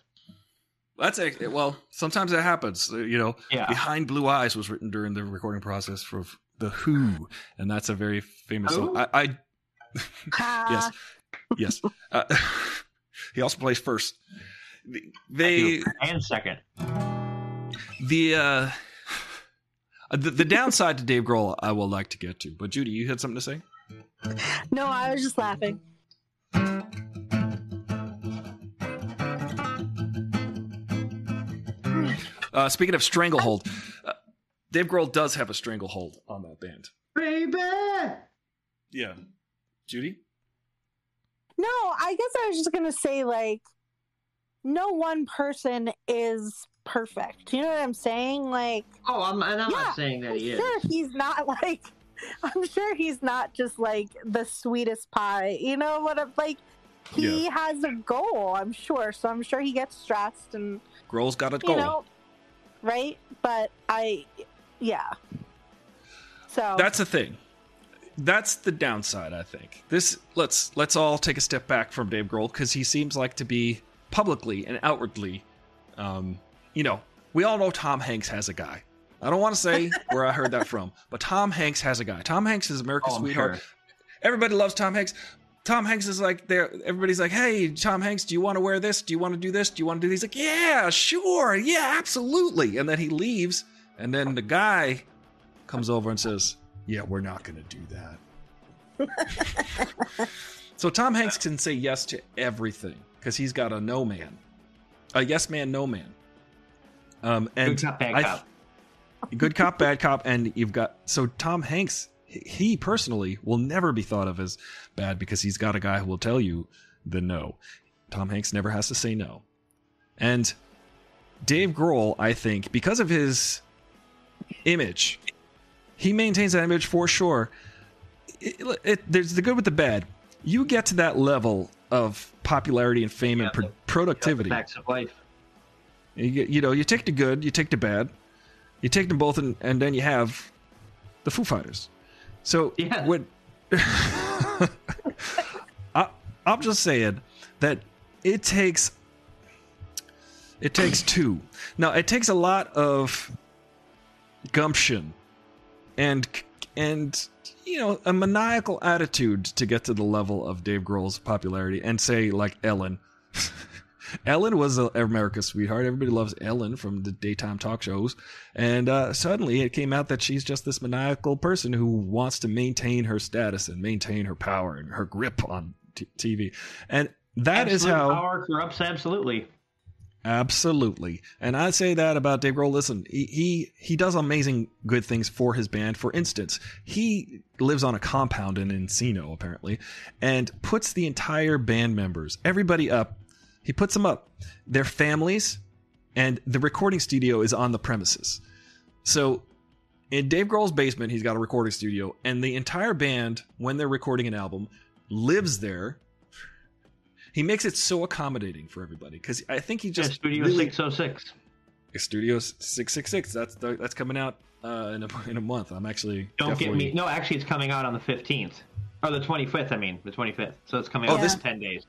That's a well. Sometimes it happens. Uh, you know, yeah. "Behind Blue Eyes" was written during the recording process for the Who, and that's a very famous Who? song. I, I yes, yes. Uh, he also plays first. They and second. The uh, the, the downside to Dave Grohl, I will like to get to. But Judy, you had something to say? No, I was just laughing. Uh, speaking of stranglehold, uh, Dave Grohl does have a stranglehold on that band. Baby. Yeah, Judy. No, I guess I was just gonna say like, no one person is perfect. You know what I'm saying? Like, oh, I'm, and I'm yeah, not saying that he sure is. He's not like I'm sure he's not just like the sweetest pie. You know what? I'm like, he has a goal. I'm sure. So I'm sure he gets stressed and Grohl's got a you goal. know, right? But I, yeah. So That's the thing. That's the downside, I think. This let's let's all take a step back from Dave Grohl because he seems like to be publicly and outwardly, um, you know, we all know Tom Hanks has a guy. I don't want to say where I heard that from, but Tom Hanks has a guy. Tom Hanks is America's Oh, sweetheart. sure. Everybody loves Tom Hanks. Tom Hanks is like there. Everybody's like, "Hey, Tom Hanks, do you want to wear this? Do you want to do this? Do you want to do?" These? Like, "Yeah, sure, yeah, absolutely." And then he leaves, and then the guy comes over and says, "Yeah, we're not going to do that." so Tom Hanks can say yes to everything because he's got a no man, a yes man, no man. Um, and Good cop, bad cop. good cop, bad cop, and you've got so Tom Hanks. He- personally will never be thought of as bad because he's got a guy who will tell you the no. Tom Hanks never has to say no, and Dave Grohl, I think, because of his image, he maintains that image for sure. It, it- there's the good with the bad. You get to that level of popularity and fame and pro- productivity. Facts of life. You, you know, you take the good, you take the bad, you take them both, and, and then you have the Foo Fighters. So Yeah. when I, I'm just saying that it takes it takes two. Now it takes a lot of gumption and and you know a maniacal attitude to get to the level of Dave Grohl's popularity and say like Ellen. Ellen was America's sweetheart. Everybody loves Ellen from the daytime talk shows. And uh, suddenly it came out that she's just this maniacal person who wants to maintain her status and maintain her power and her grip on t- TV. And that is Absolute how. power corrupts absolutely. Absolutely. And I say that about Dave Grohl. Listen, he, he he does amazing good things for his band. For instance, he lives on a compound in Encino, apparently, and puts the entire band members, everybody up. He puts them up, their families, and the recording studio is on the premises. So in Dave Grohl's basement, he's got a recording studio, and the entire band, when they're recording an album, lives there. He makes it so accommodating for everybody because I think he Yeah, just Studio really- 606. Studio six six six. That's the, that's coming out uh, in a in a month. I'm actually Don't get me. No, actually, it's coming out on the 15th. Or the 25th, I mean. The 25th. So it's coming Oh, out this- in 10 days.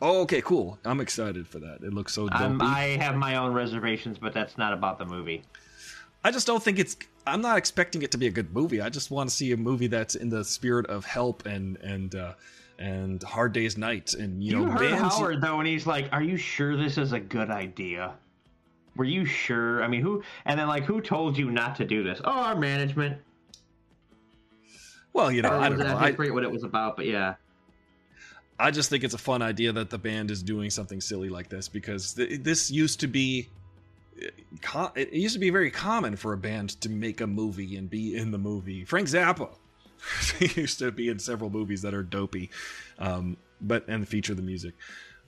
Oh, okay, cool. I'm excited for that. It looks so I'm. I have my own reservations, but that's not about the movie. I just don't think it's. I'm not expecting it to be a good movie. I just want to see a movie that's in the spirit of help and and uh, and Hard Day's Night and you You, know heard bands. Howard though, and he's like, "Are you sure this is a good idea? Were you sure? I mean, who?" And then like, who told you not to do this? Oh, our management. Well, you know, Or I don't know. I I, forget what it was about, but yeah. I just think it's a fun idea that the band is doing something silly like this because th- this used to be. It used to be very common for a band to make a movie and be in the movie. Frank Zappa used to be in several movies that are dopey, um, but and feature the music.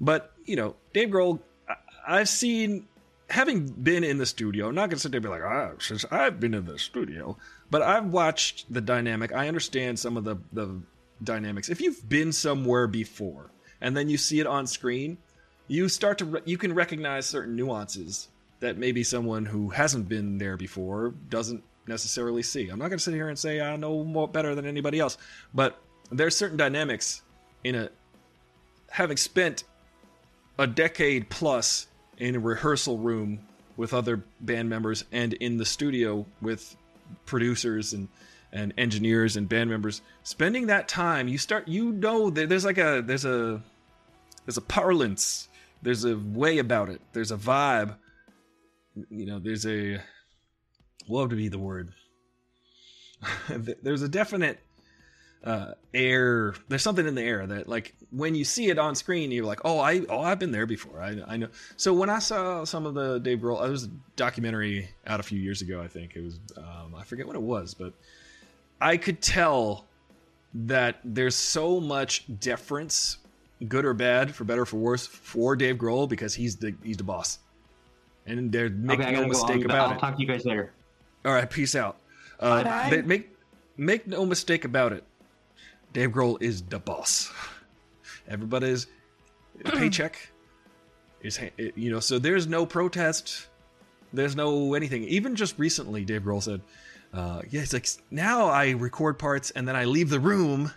But you know, Dave Grohl, I- I've seen, having been in the studio. I'm not gonna sit there and be like, ah, since I've been in the studio, but I've watched the dynamic. I understand some of the the dynamics. If you've been somewhere before and then you see it on screen, you start to re- you can recognize certain nuances that maybe someone who hasn't been there before doesn't necessarily see. I'm not going to sit here and say I know more better than anybody else, but there's certain dynamics in a having spent a decade plus in a rehearsal room with other band members and in the studio with producers and and engineers and band members spending that time you start you know there's like a there's a there's a parlance. There's a way about it. There's a vibe. You know there's a what would be the word? There's a definite uh air there's something in the air that like when you see it on screen you're like oh i oh i've been there before. I, I know. So when i saw some of the dave grohl there was a documentary out a few years ago i think. It was um, i forget what it was but i could tell that there's so much deference good or bad for better or for worse for dave grohl because he's the he's the boss and they're make okay, no gotta go. mistake I'll, about I'll it talk to you guys later. all right peace out uh, Bye. they make make no mistake about it. Dave Grohl is the boss. Everybody's paycheck is, you know, so there's no protest. There's no anything. Even just recently, Dave Grohl said, uh, yeah, it's like now I record parts and then I leave the room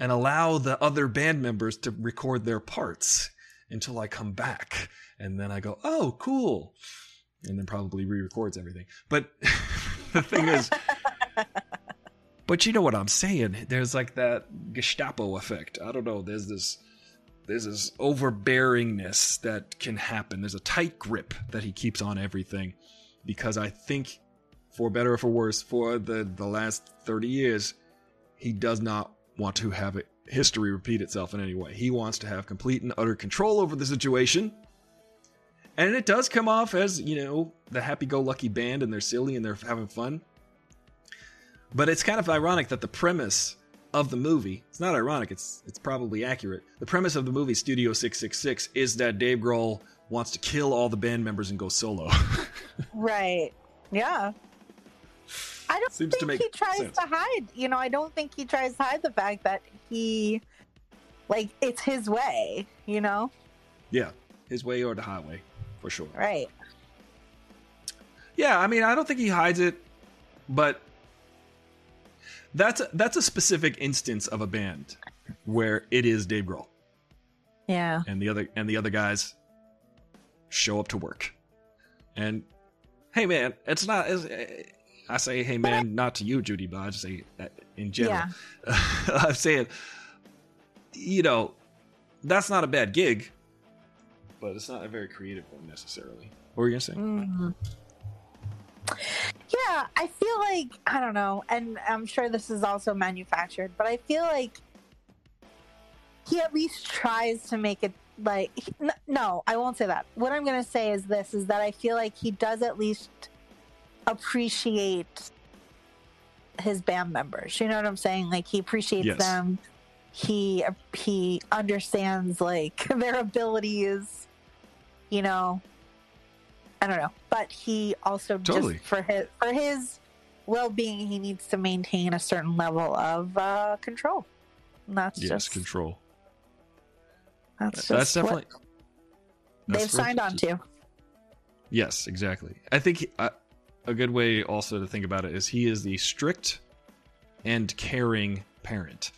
and allow the other band members to record their parts until I come back. And then I go, oh, cool. And then probably re records everything. But the thing is, but you know what I'm saying? There's like that Gestapo effect. I don't know. There's this. There's this overbearingness that can happen. There's a tight grip that he keeps on everything, because I think, for better or for worse, for the the last thirty years, he does not want to have it, history repeat itself in any way. He wants to have complete and utter control over the situation. And it does come off as, you know, the happy go lucky band and they're silly and they're having fun. But it's kind of ironic that the premise of the movie, it's not ironic, it's it's probably accurate. The premise of the movie Studio 666 is that Dave Grohl wants to kill all the band members and go solo. Right. Yeah. I don't Seems think he tries sense. to hide. You know, I don't think he tries to hide the fact that he, like, it's his way. You know. yeah, his way or the highway, for sure. Right. Yeah, I mean, I don't think he hides it, but that's a, that's a specific instance of a band where it is Dave Grohl Yeah. and the other and the other guys show up to work. And hey, man, it's not. It's, I say, hey, man, not to you, Judy, but I just say that in general. I'm saying, you know, that's not a bad gig, but it's not a very creative one necessarily. What were you gonna say? Mhm. Yeah, I feel like I don't know, and I'm sure this is also manufactured, but I feel like he at least tries to make it like he- no, I won't say that. What I'm going to say is this is that I feel like he does at least appreciate his band members. You know what I'm saying? Like he appreciates Yes. them. He he understands like their abilities, you know. I don't know, but he also Totally. just for his for his well-being, he needs to maintain a certain level of uh, control. And that's yes, just control. that's, That's definitely they've signed on to. Yes, exactly. I think he- uh, a good way also to think about it is he is the strict and caring parent,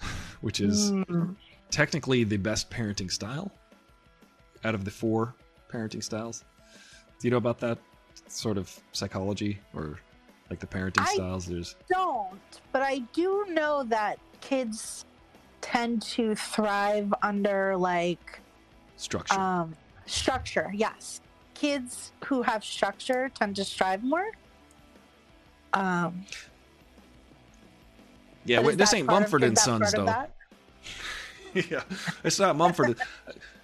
which is Mm, technically the best parenting style out of the four parenting styles. Do you know about that sort of psychology or like the parenting I- styles? There's don't, but I do know that kids tend to thrive under like structure. um structure. Yes, kids who have structure tend to strive more. Um, yeah, wait, this ain't part of- Mumford and Sons though. yeah, it's not Mumford.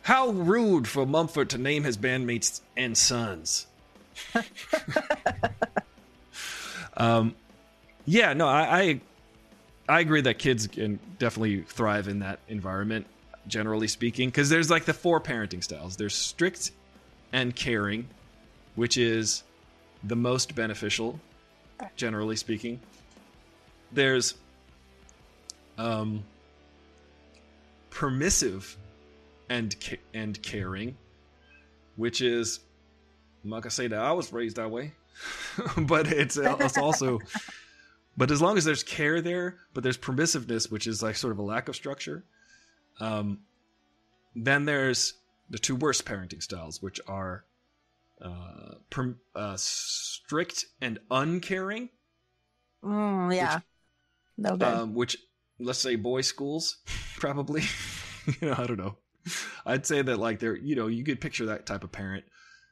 How rude for Mumford to name his bandmates and sons. um, yeah, no, I, I I agree that kids can definitely thrive in that environment, generally speaking, because there's like the four parenting styles. There's strict and caring, which is the most beneficial, generally speaking. There's um permissive and ca- and caring, which is I'm not gonna say that I was raised that way, but it's, uh, it's also. But as long as there's care there, but there's permissiveness, which is like sort of a lack of structure, um, then there's the two worst parenting styles, which are uh, perm- uh, strict and uncaring, Mm, yeah, no good. um, which let's say boy schools probably. You know i don't know. I'd say that like they're you know you could picture that type of parent.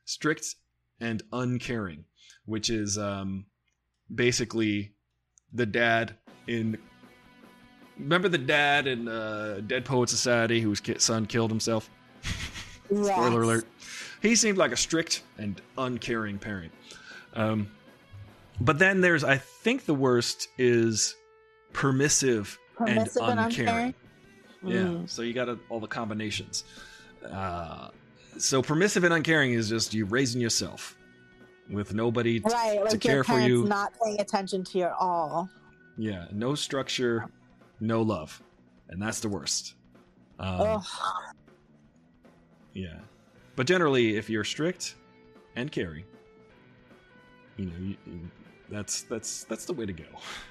Strict and uncaring which is um basically the dad in remember the dad in uh dead poet society whose son killed himself spoiler alert he seemed like a strict and uncaring parent um but then there's i think the worst is permissive, Permissive and and uncaring. uncaring? Yeah, Mm. so you got all the combinations. Uh, so permissive and uncaring is just you raising yourself with nobody t- Right, to like care your for you. not paying attention to you at all. Yeah, no structure, no love, and that's the worst. Um. Yeah, but generally, if you're strict and carry, you know, you, you- that's that's that's the way to go.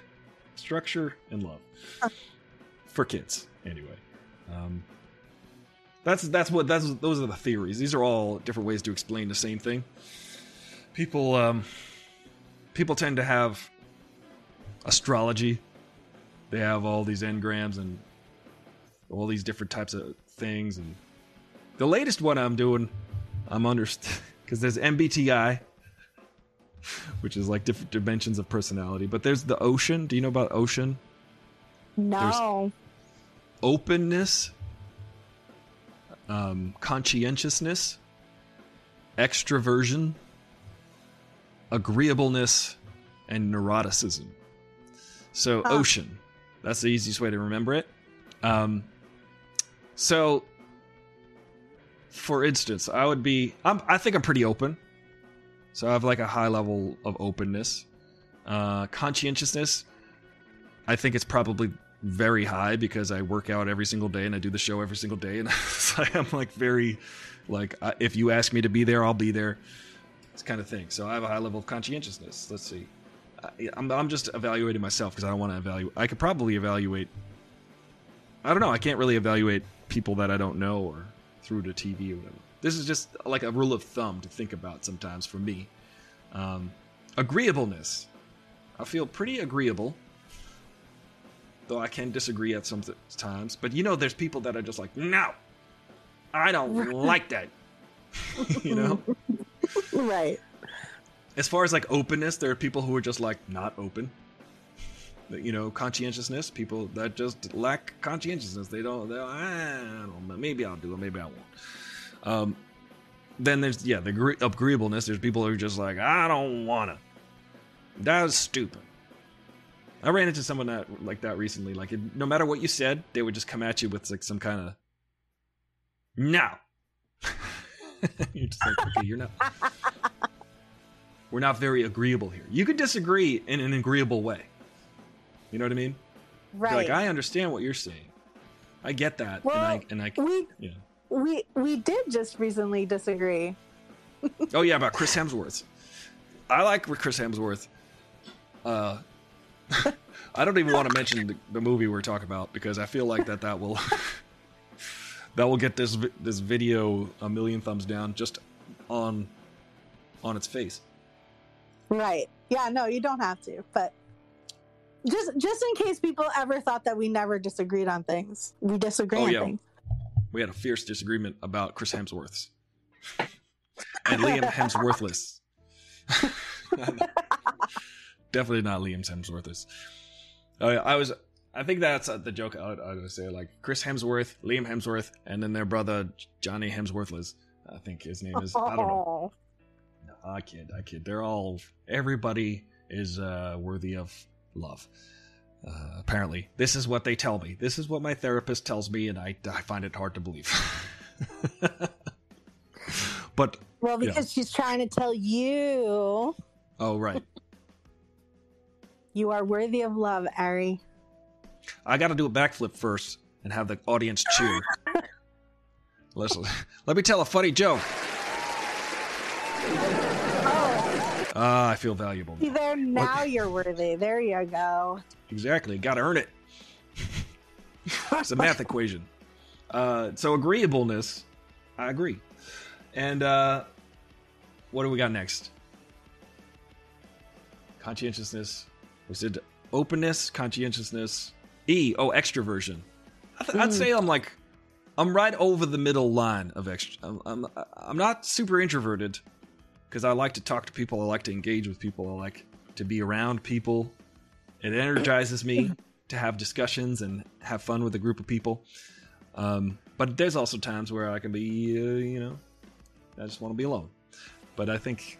Structure and love for kids, anyway. Um, that's that's what that's those are the theories. These are all different ways to explain the same thing. People um, people tend to have astrology. They have all these engrams and all these different types of things. And the latest one I'm doing, I'm under because there's MBTI, which is like different dimensions of personality. But there's the ocean. Do you know about ocean? No. openness, um, conscientiousness, extroversion, agreeableness, and neuroticism. So, ocean. That's the easiest way to remember it. Um, so, for instance, I would be. I'm, I think I'm pretty open. So I have like a high level of openness. Uh, conscientiousness. I think it's probably very high because I work out every single day and I do the show every single day, and I'm like very, like uh, if you ask me to be there, I'll be there. It's kind of thing. So I have a high level of conscientiousness. Let's see. I, I'm I'm just evaluating myself because I don't want to evaluate. I could probably evaluate. I don't know. I can't really evaluate people that I don't know or through the TV or whatever. This is just like a rule of thumb to think about sometimes for me. Um, agreeableness. I feel pretty agreeable though I can disagree at some th- times. But you know, there's people that are just like, no, I don't like that. you know, Right. as far as like openness, there are people who are just like not open. You know, conscientiousness. People that just lack conscientiousness. They don't. They I don't know. Maybe I'll do it. Maybe I won't. Um, then there's yeah the agree- agreeableness. There's people who are just like I don't wanna. That's stupid. I ran into someone that like that recently. Like, it, no matter what you said, they would just come at you with like some kind of no. you're just like, okay, you're not. We're not very agreeable here. You can disagree in an agreeable way. You know what I mean? You're Right. Like, I understand what you're saying. I get that, well, and I and I we yeah. we we did just recently disagree. Oh yeah, about Chris Hemsworth. I like Chris Hemsworth. Uh, I don't even want to mention the, the movie we're talking about because I feel like that that will that will get this this video a million thumbs down just on on its face. Right. Yeah, no, you don't have to. But just just in case people ever thought that we never disagreed on things. We disagree Oh, on yeah. things. We had a fierce disagreement about Chris Hemsworth's and Liam Hemsworthless. Definitely not Liam Hemsworthless. Oh, yeah, I was. I think that's uh, the joke I would, I would say. Like Chris Hemsworth, Liam Hemsworth, and then their brother Johnny Hemsworthless. I think his name is. I don't know. Oh. No, I kid. I kid. They're all. Everybody is uh, worthy of love. Uh, apparently, this is what they tell me. This is what my therapist tells me, and I, I find it hard to believe. but Well, because she's trying to tell you oh right, you are worthy of love, Ari. I got to do a backflip first and have the audience cheer. Listen, let me tell a funny joke. Oh, Ah, I feel valuable. now. there now you're worthy. There you go. Exactly. Got to earn it. it's a math equation. Uh, so agreeableness, I agree. And uh, what do we got next? Conscientiousness. We said openness, conscientiousness. E. Oh, extroversion. I th- I'd say I'm like, I'm right over the middle line of extra. I'm, I'm, I'm not super introverted because I like to talk to people. I like to engage with people. I like to be around people. It energizes me to have discussions and have fun with a group of people. Um, but there's also times where I can be, uh, you know, I just want to be alone. But I think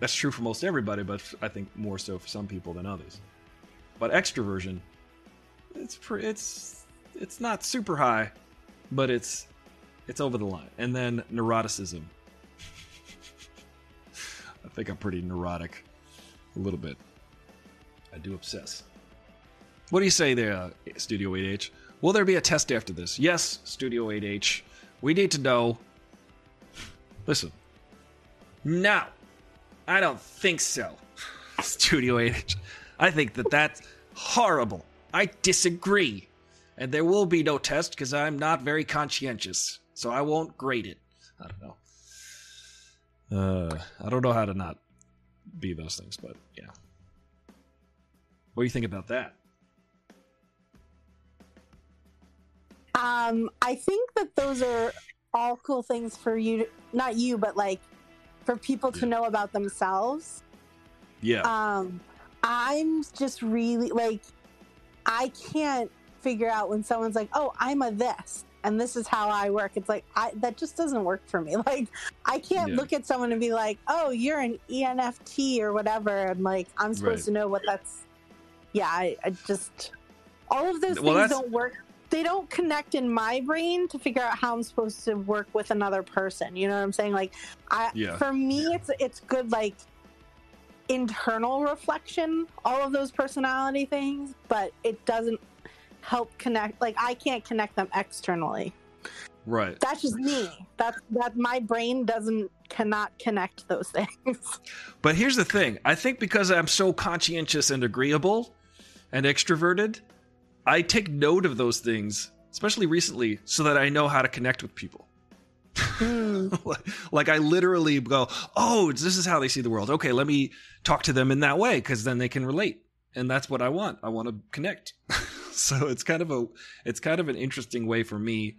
that's true for most everybody, but I think more so for some people than others. But extroversion, it's pre- it's it's not super high, but it's it's over the line. And then neuroticism. I think I'm pretty neurotic, a little bit. I do obsess. What do you say there, uh, Studio 8H? Will there be a test after this? Yes, Studio 8H. We need to know. Listen. No, I don't think so. Studio 8H. I think that that's horrible. I disagree. And there will be no test because I'm not very conscientious. So I won't grade it. I don't know. Uh, I don't know how to not be those things, but yeah. What do you think about that? Um, I think that those are all cool things for you, to, not you, but like for people to know about themselves. Yeah. Um, I'm just really like, I can't figure out when someone's like, "Oh, I'm a this." And this is how I work. It's like I that just doesn't work for me. Like I can't Yeah. look at someone and be like, "Oh, you're an ENFT or whatever," and like I'm supposed Right. to know what that's. Yeah, I, I just all of those Well, things that's- don't work. They don't connect in my brain to figure out how I'm supposed to work with another person. You know what I'm saying? Like, I Yeah. for me, it's it's good like internal reflection, all of those personality things, but it doesn't help connect. Like, I can't connect them externally. right. That's just me. That's that my brain doesn't cannot connect those things. But here's the thing I think because I'm so conscientious and agreeable and extroverted, I take note of those things, especially recently, so that I know how to connect with people. Hmm. like I literally go, "Oh, this is how they see the world. Okay, let me talk to them in that way because then they can relate." And that's what I want. I want to connect. so it's kind of a it's kind of an interesting way for me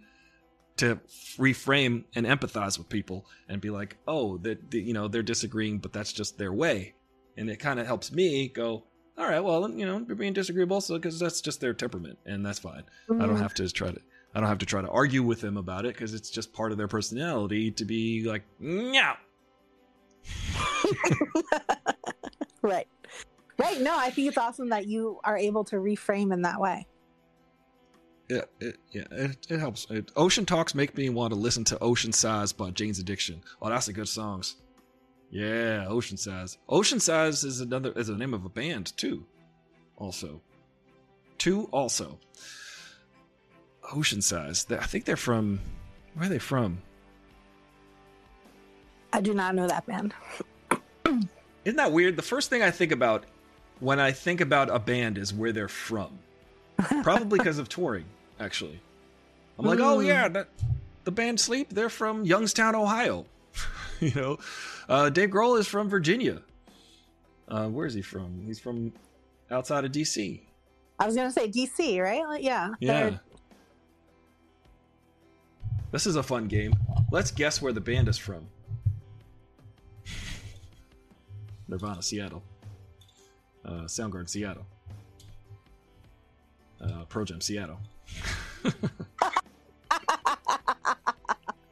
to reframe and empathize with people and be like, "Oh, that you know, they're disagreeing, but that's just their way." And it kind of helps me go, "All right, well, you know, they're being disagreeable so because that's just their temperament and that's fine. I don't have to mm-hmm. try to I don't have to try to argue with them about it because it's just part of their personality to be like, yeah. right. Right. No, I think it's awesome that you are able to reframe in that way. Yeah, it, yeah, it, it helps. It, Ocean Talks make me want to listen to Ocean Size by Jane's Addiction. Oh, that's a good song. Yeah, Ocean Size. Ocean Size is another is the name of a band too. Also, two also. Ocean Size. I think they're from. Where are they from? I do not know that band. Isn't that weird? The first thing I think about when I think about a band is where they're from. Probably because of touring, actually. I'm like, oh Mm. yeah, that, the band Sleep, they're from Youngstown, Ohio. you know, uh, Dave Grohl is from Virginia. Uh, where is he from? He's from outside of DC. I was gonna say DC, right? Like, yeah. Yeah. they're- This is a fun game. Let's guess where the band is from. Nirvana, Seattle. Uh, Soundgarden, Seattle. Uh, Pearl Jam, Seattle.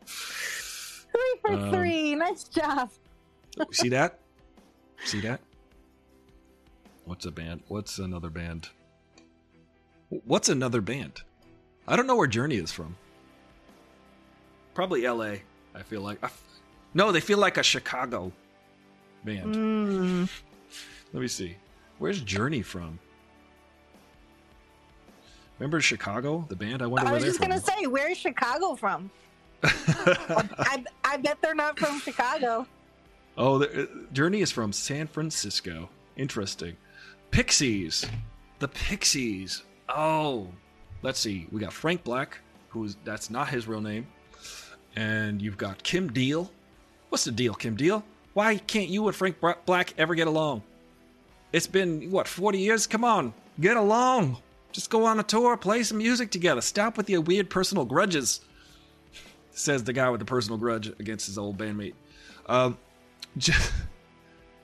Three for Um, three. Nice job. See that? See that? What's a band? What's another band? What's another band? I don't know where Journey is from. Probably L.A. I feel like. I f- no, they feel like a Chicago band. Mm. Let me see. Where's Journey from? Remember Chicago, the band? I wonder I was just gonna say, where's Chicago from? I I bet they're not from Chicago. Oh, uh, Journey is from San Francisco. Interesting. Pixies. The Pixies. Oh, let's see. We got Frank Black, who's that's not his real name, and you've got Kim Deal. What's the deal, Kim Deal? Why can't you and Frank Black ever get along? It's been what forty years. Come on, get along. Just go on a tour, play some music together. Stop with your weird personal grudges. Says the guy with the personal grudge against his old bandmate. Um, J-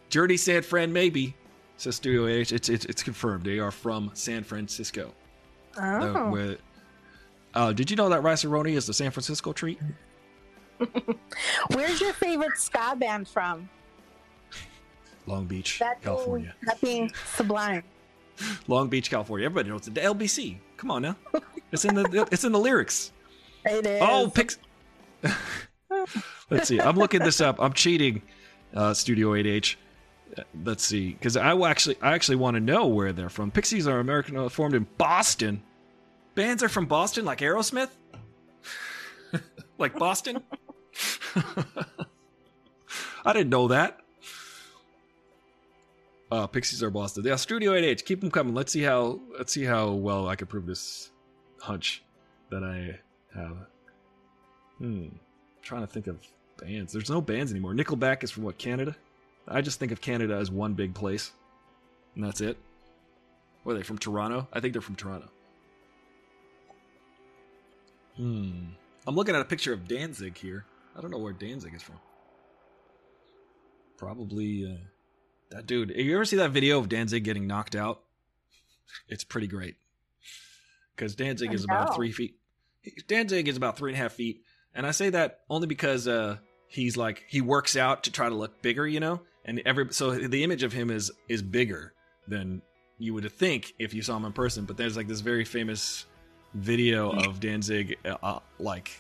Journey San Fran, maybe. Says Studio H. It's, it's it's confirmed. They are from San Francisco. Oh. Uh, uh, did you know that Rice-A-Roni is the San Francisco treat? Where's your favorite ska band from? Long Beach, That California. Being Sublime. Long Beach, California. Everybody knows it. The LBC. Come on now. It's in the it's in the lyrics. It is. Oh, Pix. Let's see. I'm looking this up. I'm cheating. Uh, Studio 8H. Uh, Let's see, because I will actually, I actually want to know where they're from. Pixies are American, uh, formed in Boston. Bands are from Boston, like Aerosmith, like Boston. I didn't know that. Uh, Pixies are Boston. Yeah, Studio 8H. Keep them coming. Let's see how. Let's see how well I can prove this hunch that I have. Hmm. I'm trying to think of bands. There's no bands anymore. Nickelback is from what Canada. I just think of Canada as one big place, and that's it. Were they from Toronto? I think they're from Toronto. Hmm. I'm looking at a picture of Danzig here. I don't know where Danzig is from. Probably uh, that dude. You ever see that video of Danzig getting knocked out? It's pretty great. Because Danzig is about three feet. Danzig is about three and a half feet, and I say that only because uh, he's like he works out to try to look bigger, you know. And every so the image of him is is bigger than you would think if you saw him in person. But there's like this very famous video of Danzig uh, uh, like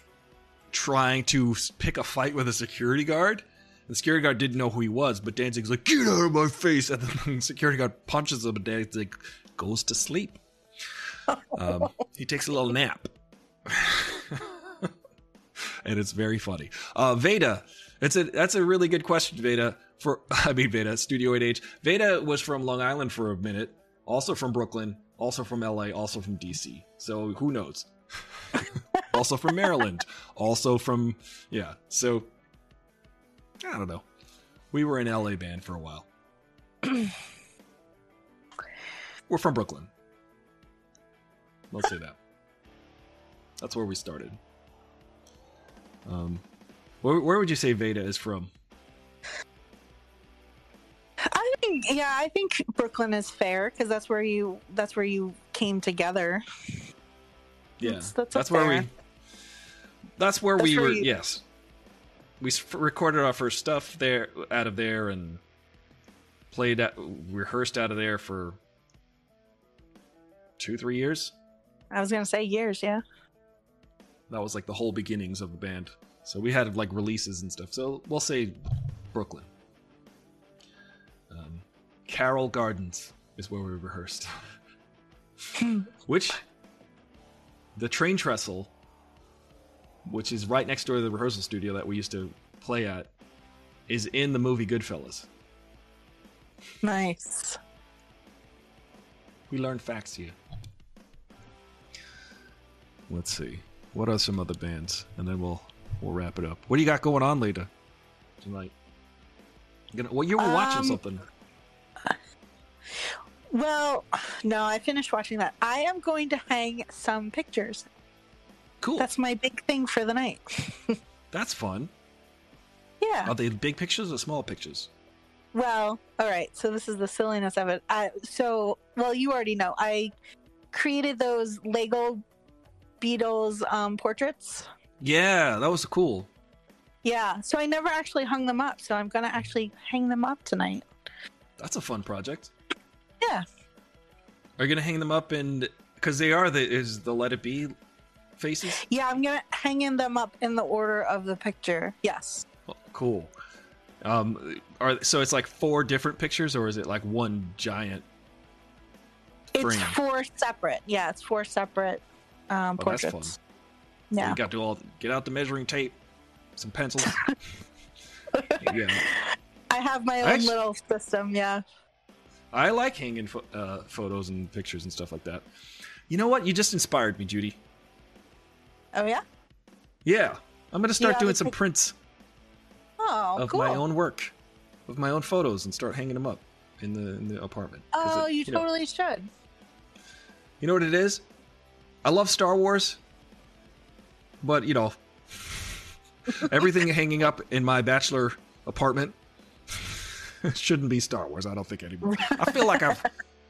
trying to pick a fight with a security guard. The security guard didn't know who he was, but Danzig's like, "Get out of my face!" And the security guard punches him, and Danzig goes to sleep. Um, he takes a little nap, and it's very funny. Uh, Veda, it's a that's a really good question, Veda. For I mean, Veda Studio 8H. Veda was from Long Island for a minute, also from Brooklyn, also from LA, also from DC. So who knows? also from Maryland, also from yeah. So I don't know. We were an LA band for a while. we're from Brooklyn. Let's say that. That's where we started. Um, where, where would you say Veda is from? I think yeah, I think Brooklyn is fair because that's where you that's where you came together. Yeah, That's- that's that's where we. That's where That's we where were. you- Yes, we recorded our first stuff there, out of there, and played, at, rehearsed out of there for two, three years. I was gonna say years, yeah. That was like the whole beginnings of the band. So we had like releases and stuff. So we'll say Brooklyn. Um, Carroll Gardens is where we rehearsed. which the train trestle, which is right next door to the rehearsal studio that we used to play at, is in the movie Goodfellas. Nice. We learned facts here. Let's see. What are some other bands? And then we'll we'll wrap it up. What do you got going on later tonight? You gonna, well, you were watching Um, something. Well, no, I finished watching that. I am going to hang some pictures. Cool. That's my big thing for the night. That's fun. Yeah. Are they big pictures or small pictures? Well, all right. So this is the silliness of it. I, so, well, you already know. I created those Lego Beatles um, portraits. Yeah, that was cool. Yeah. So I never actually hung them up. So I'm gonna actually hang them up tonight. That's a fun project. Yeah. Are you gonna hang them up and because they are the is the Let It Be faces? Yeah, I'm gonna hanging them up in the order of the picture. Yes. Oh, cool. Um, are so it's like four different pictures, or is it like one giant? It's Frame. four separate. Yeah, it's four separate um, Oh, that's portraits. fun. Yeah. You got to all get out the measuring tape, some pencils. yeah, I have my own Actu- little system. Yeah. I like hanging pho- uh, photos and pictures and stuff like that. You know what? You just inspired me, Judy. Oh yeah. Yeah, I'm gonna start doing some pic- prints Oh, of cool. my own work, of my own photos, and start hanging them up in the in the apartment. Oh, it- you know- totally should. You know what it is? I love Star Wars, but you know, everything hanging up in my bachelor apartment shouldn't be Star Wars. I don't think anymore. I feel like I've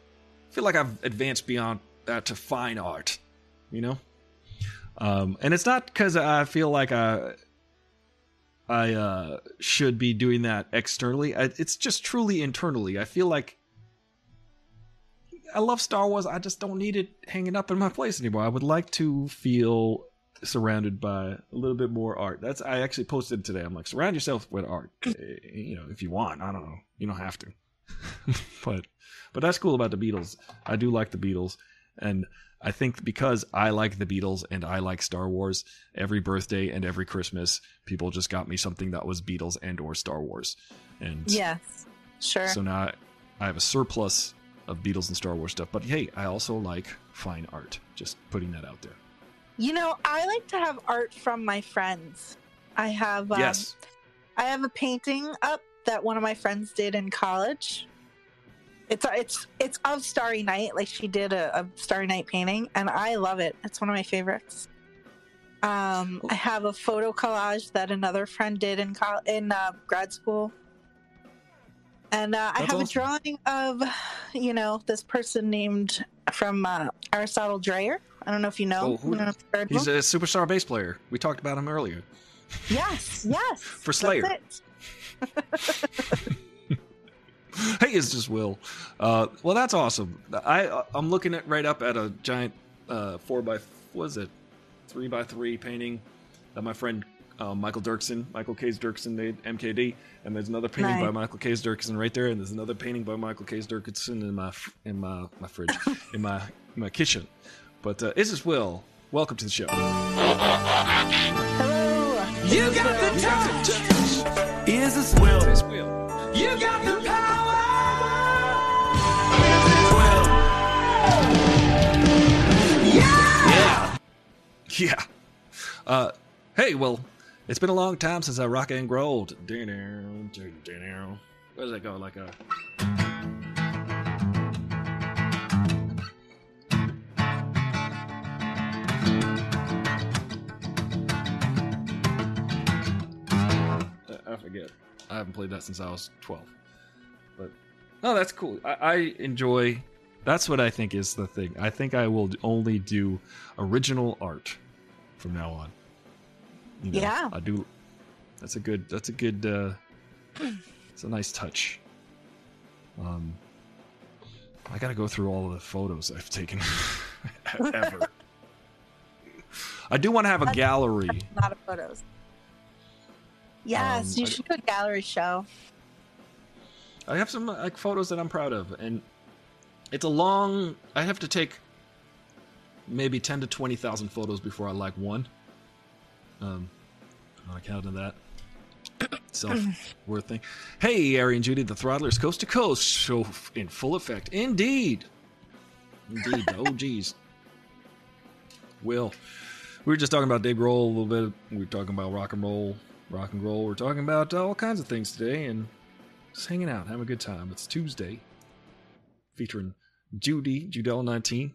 feel like I've advanced beyond that to fine art. You know, um, and it's not because I feel like I I uh, should be doing that externally. I, it's just truly internally. I feel like I love Star Wars. I just don't need it hanging up in my place anymore. I would like to feel surrounded by a little bit more art. That's I actually posted today. I'm like, surround yourself with art. Eh, You know, if you want. I don't know. You don't have to. but but that's cool about the Beatles. I do like the Beatles, and I think because I like the Beatles and I like Star Wars, every birthday and every Christmas, people just got me something that was Beatles and or Star Wars, and Yes, sure. so now I, have a surplus of Beatles and Star Wars stuff. But hey, I also like fine art. Just putting that out there. You know, I like to have art from my friends. I have um, yes, I have a painting up that one of my friends did in college. It's it's it's of Starry Night, like she did a, a Starry Night painting, and I love it. It's one of my favorites. Um, I have a photo collage that another friend did in col- in uh, grad school, and uh, I have awesome. a drawing of, you know, this person named from uh, Aristotle Dreyer. I don't know if you know. Oh, know if you've heard of he's a superstar bass player. We talked about him earlier. yes, yes, For Slayer. That's it. hey, it's just Will. Uh, well, that's awesome. I I'm looking at right up at a giant uh, four by was it, three by three painting that my friend uh, Michael Dirksen, Michael Case Dirksen made MKD, and there's another painting by Michael Case Dirksen right there, and there's another painting by Michael Case Dirksen in my in my my fridge in my in my kitchen. But uh, it's just Will. Welcome to the show. Hello. You got the touch. Is this Will. You got the Yeah. Uh, hey, well, it's been a long time since I rock and rolled. Where does that go? Like a. Uh, forget. I haven't played that since I was 12. But, oh, that's cool. I, I enjoy. That's what I think is the thing. I think I will only do original art from now on. You know, Yeah. I do. That's a good. That's a good. uh It's a nice touch. Um, I got to go through all of the photos I've taken ever. I do want to have a gallery. A lot of photos. Yes, Um, you I- should do a gallery show. I have some like photos that I'm proud of, and it's a long. I have to take maybe ten to twenty thousand photos before I like one. Um, on account of that self worth thing. Hey, Ari and Judy, the Throttlers, coast to coast, show in full effect. Indeed, indeed. oh, geez. Will, we were just talking about Dave Grohl a little bit. We were talking about rock and roll, rock and roll. We're talking about uh, all kinds of things today, and just hanging out, having a good time. It's Tuesday, featuring Judy, Judell nineteen.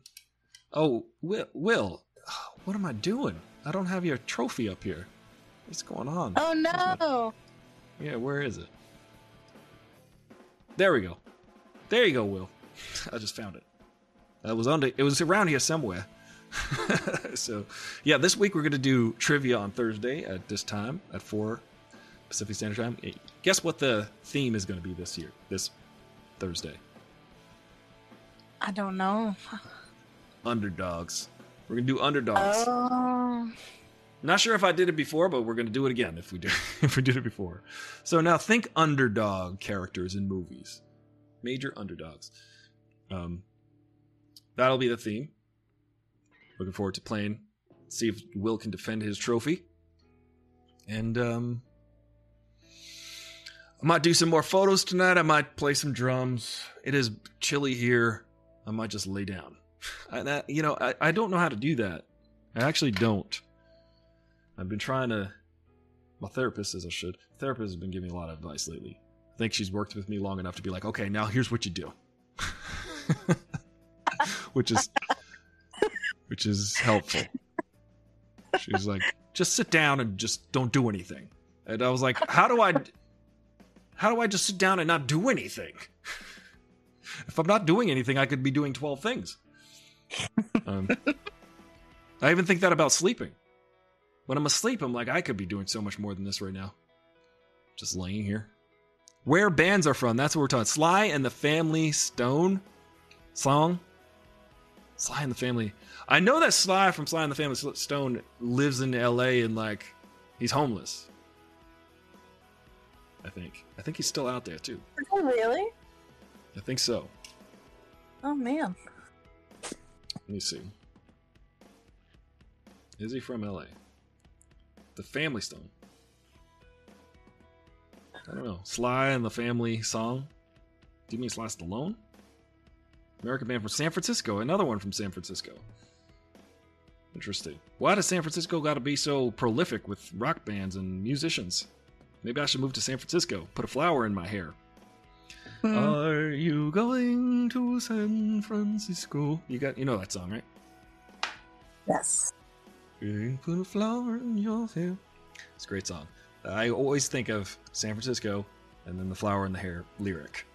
Oh, Will, Will, what am I doing? I don't have your trophy up here. What's going on? Oh no! Yeah, where is it? There we go. There you go, Will. I just found it. It was under. It was around here somewhere. so, yeah, this week we're going to do trivia on Thursday at this time at four Pacific Standard Time. Eh, Guess what the theme is going to be this year? This Thursday. I don't know. Underdogs. We're going to do underdogs. Oh, Not sure if I did it before, but we're going to do it again if we do if we did it before. So now think underdog characters in movies, major underdogs. Um, that'll be the theme. Looking forward to playing. See if Will can defend his trophy. And um, I might do some more photos tonight. I might play some drums. It is chilly here. I might just lay down. And that, you know, I, I don't know how to do that. I actually don't. I've been trying to. My therapist says I should. Therapist has been giving me a lot of advice lately. I think she's worked with me long enough to be like, okay, now here's what you do, which is which is helpful. She's like, just sit down and just don't do anything. And I was like, how do I, how do I just sit down and not do anything? If I'm not doing anything, I could be doing twelve things. Um, I even think that about sleeping. When I'm asleep, I'm like, I could be doing so much more than this right now. Just laying here. Where bands are from, that's what we're talking. Sly and the Family Stone song. Sly and the Family. I know that Sly from Sly and the Family Stone lives in LA and like he's homeless. I think. I think he's still out there too. oh really? I think so. Oh man. Let me see. Is he from LA? The Family Stone. I don't know. Sly and the Family Song. Do you mean Sly Stallone? American band from San Francisco. Another one from San Francisco. Interesting. Why does San Francisco got to be so prolific with rock bands and musicians? Maybe I should move to San Francisco. Put a flower in my hair. Hmm. Are you going to San Francisco? You got you know that song, right? Yes. You Put a flower in your hair. It's a great song. I always think of San Francisco and then the flower in the hair lyric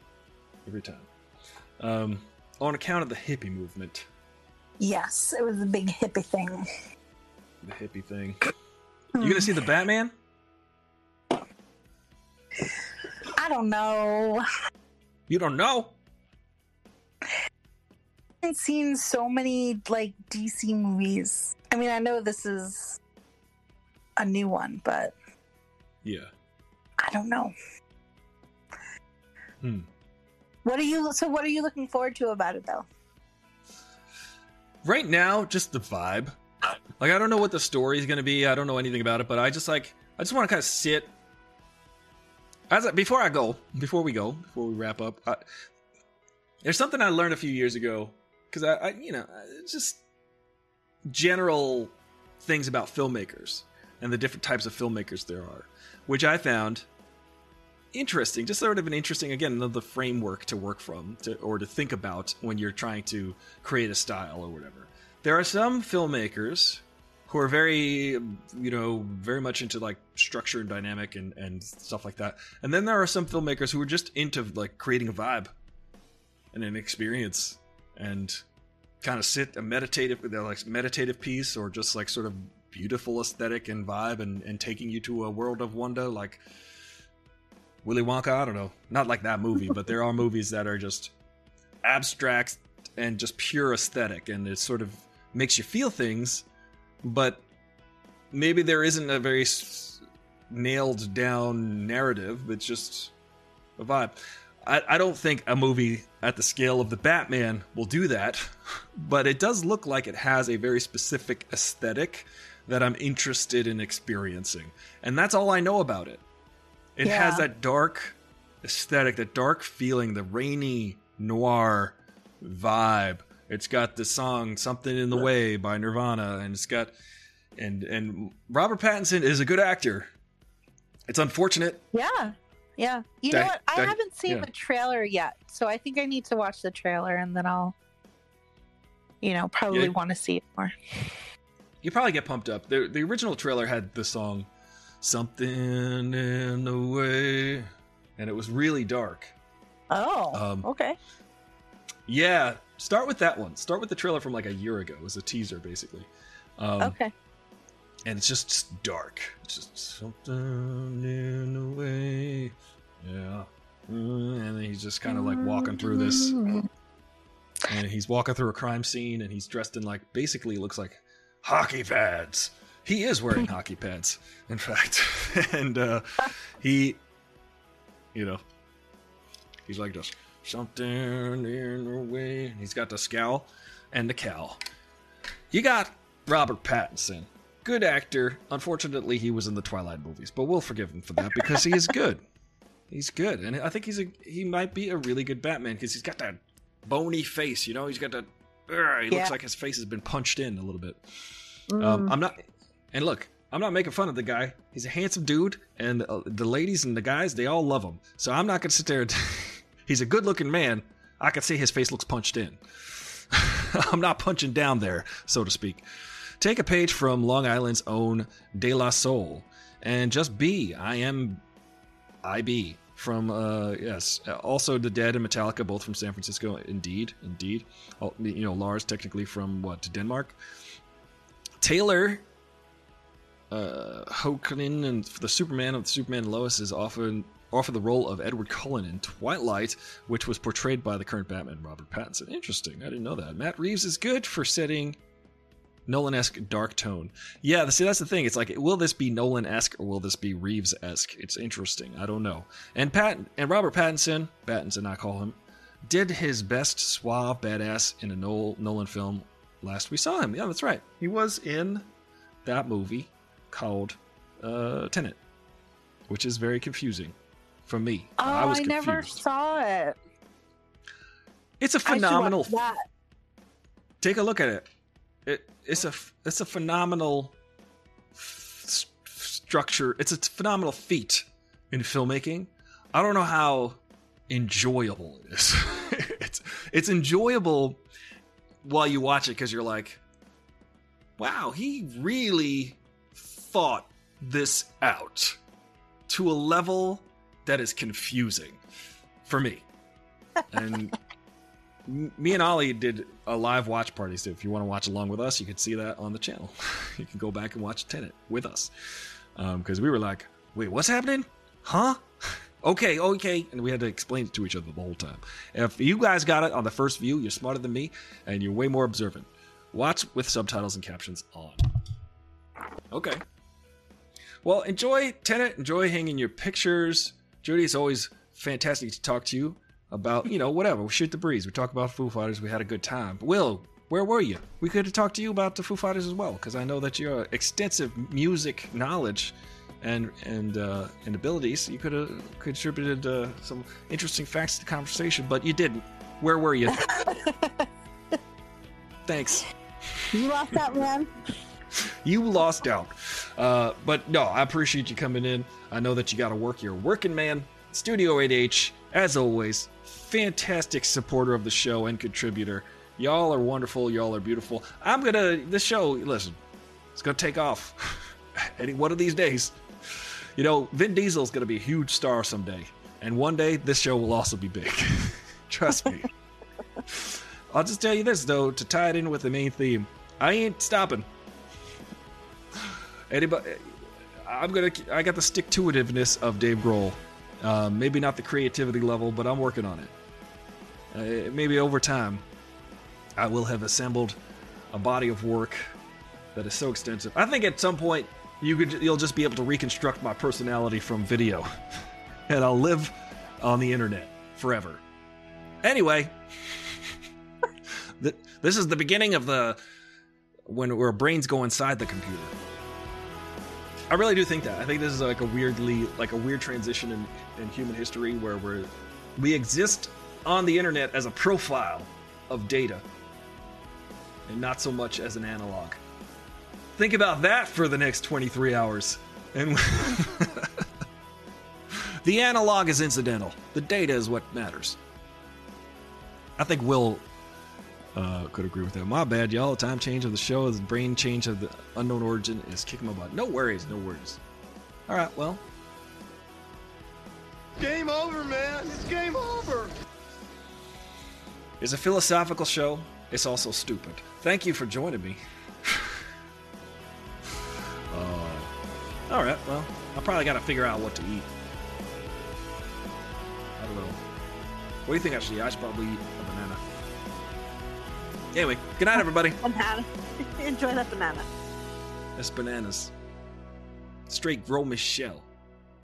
every time. Um, on account of the hippie movement, Yes, it was a big hippie thing. the hippie thing. You gonna see the Batman? I don't know. You don't know. I haven't seen so many like DC movies. I mean, I know this is a new one, but Yeah. I don't know. Hmm. What are you? So, what are you looking forward to about it, though? Right now, just the vibe. Like I don't know what the story is gonna be. I don't know anything about it, but I just like I just want to kind of sit. As I, before I go, before we go, before we wrap up, I, there's something I learned a few years ago because I, I, you know, just general things about filmmakers and the different types of filmmakers there are, which I found interesting. Just sort of an interesting, again, another framework to work from to, or to think about when you're trying to create a style or whatever. There are some filmmakers who are very, you know, very much into like structure and dynamic and, and stuff like that. And then there are some filmmakers who are just into like creating a vibe and an experience and kind of sit a meditative, they're like meditative piece or just like sort of beautiful aesthetic and vibe and, and taking you to a world of wonder like Willy Wonka. I don't know, not like that movie, but there are movies that are just abstract and just pure aesthetic, and it sort of makes you feel things, but maybe there isn't a very s- nailed down narrative. It's just a vibe. I, I don't think a movie at the scale of the Batman will do that, but it does look like it has a very specific aesthetic that I'm interested in experiencing. And that's all I know about it. It has that dark aesthetic, that dark feeling, the rainy noir vibe. It's got the song "Something in the Way" by Nirvana, and it's got and and Robert Pattinson is a good actor. It's unfortunate. Yeah, yeah. You know what? I that- haven't seen yeah. the trailer yet, so I think I need to watch the trailer and then I'll, you know, probably Yeah. want to see it more. You probably get pumped up. The the original trailer had the song "Something in the Way," and it was really dark. Oh, Um, okay. Yeah, start with that one. Start with the trailer from like a year ago. It was a teaser, basically. Um, okay. and it's just dark. It's just something in the way. Yeah. Mm, And then he's just kind of like walking through this. And he's walking through a crime scene and he's dressed in like basically looks like hockey pads. He is wearing hockey pads, in fact. and uh, he, you know, he's like this something in the he's got the scowl and the cowl. You got Robert Pattinson. Good actor. Unfortunately, he was in the Twilight movies, but we'll forgive him for that because he is good. He's good, and I think he's a he might be a really good Batman because he's got that bony face. You know, he's got that. Ugh, he Yeah. looks like his face has been punched in a little bit. Mm. Um, I'm not, and look, I'm not making fun of the guy. He's a handsome dude, and uh, the ladies and the guys they all love him. So I'm not gonna sit there. And he's a good-looking man. I can see his face looks punched in. I'm not punching down there, so to speak. Take a page from Long Island's own De La Soul and just be. I am I Be from uh yes also the dead and metallica both from san francisco indeed indeed you know lars technically from what to denmark taylor uh Hoechlin and the superman of superman lois is often offered the role of edward cullen in twilight which was portrayed by the current batman robert pattinson interesting i didn't know that matt reeves is good for setting Nolan-esque dark tone. Yeah, see that's the thing. It's like, will this be Nolan-esque or will this be Reeves-esque? It's interesting. I don't know. And Pat and Robert Pattinson, Pattinson, I call him. did his best suave badass in a Nolan film last we saw him. Yeah, that's right. He was in that movie called uh, Tenet, which is very confusing for me. Oh, I I, was never saw it. It's a phenomenal. Take a look at it. It it's a it's a phenomenal f- structure. It's a phenomenal feat in filmmaking. I don't know how enjoyable it is. it's it's enjoyable while you watch it because you're like, wow, he really thought this out to a level that is confusing for me. And me and Ollie did a live watch party. So if you want to watch along with us, you can see that on the channel. you can go back and watch Tenet with us um, because we were like, wait, what's happening? Huh? Okay, okay. And we had to explain it to each other the whole time. If you guys got it on the first view, you're smarter than me and you're way more observant. Watch with subtitles and captions on. Okay. Well, enjoy Tenet. Enjoy hanging your pictures. Judy, it's always fantastic to talk to you about, you know, whatever. We shoot the breeze. We talk about Foo Fighters. We had a good time. Will, where were you? We could have talked to you about the Foo Fighters as well, because I know that your extensive music knowledge and and uh, and abilities, you could have contributed uh, some interesting facts to the conversation, but you didn't. Where were you? Thanks. You lost that man. You lost out. Uh, but no, I appreciate you coming in. I know that you got to work. You're working man. Studio 8H, as always, fantastic supporter of the show and contributor. Y'all are wonderful. Y'all are beautiful. I'm gonna. This show, listen, it's gonna take off. Any one of these days. You know, Vin Diesel's gonna be a huge star someday, and one day this show will also be big. Trust me. I'll just tell you this though, to tie it in with the main theme. I ain't stopping. Anybody? I'm gonna. I got the stick to itiveness of Dave Grohl. Um, maybe not the creativity level, but I'm working on it. Uh, maybe over time, I will have assembled a body of work that is so extensive. I think at some point you could. You'll just be able to reconstruct my personality from video, and I'll live on the internet forever. Anyway, th- this is the beginning of the when our brains go inside the computer. I really do think that. I think this is like a weirdly like a weird transition in, in human history where we're we exist on the internet as a profile of data and not so much as an analog. Think about that for the next 23 hours. And the analog is incidental. The data is what matters. I think Will uh, could agree with that. My bad, y'all. Time change of the show, the brain change of the unknown origin is kicking my butt. No worries, no worries. All right, well, Game over, man. It's game over. it's a philosophical show. It's also stupid. Thank you for joining me. uh, all right, well, I probably got to figure out what to eat. I don't know. What do you think I should eat? I should probably eat a banana. Anyway, good night, everybody. Banana. Enjoy that banana. That's bananas. Straight grow Michelle.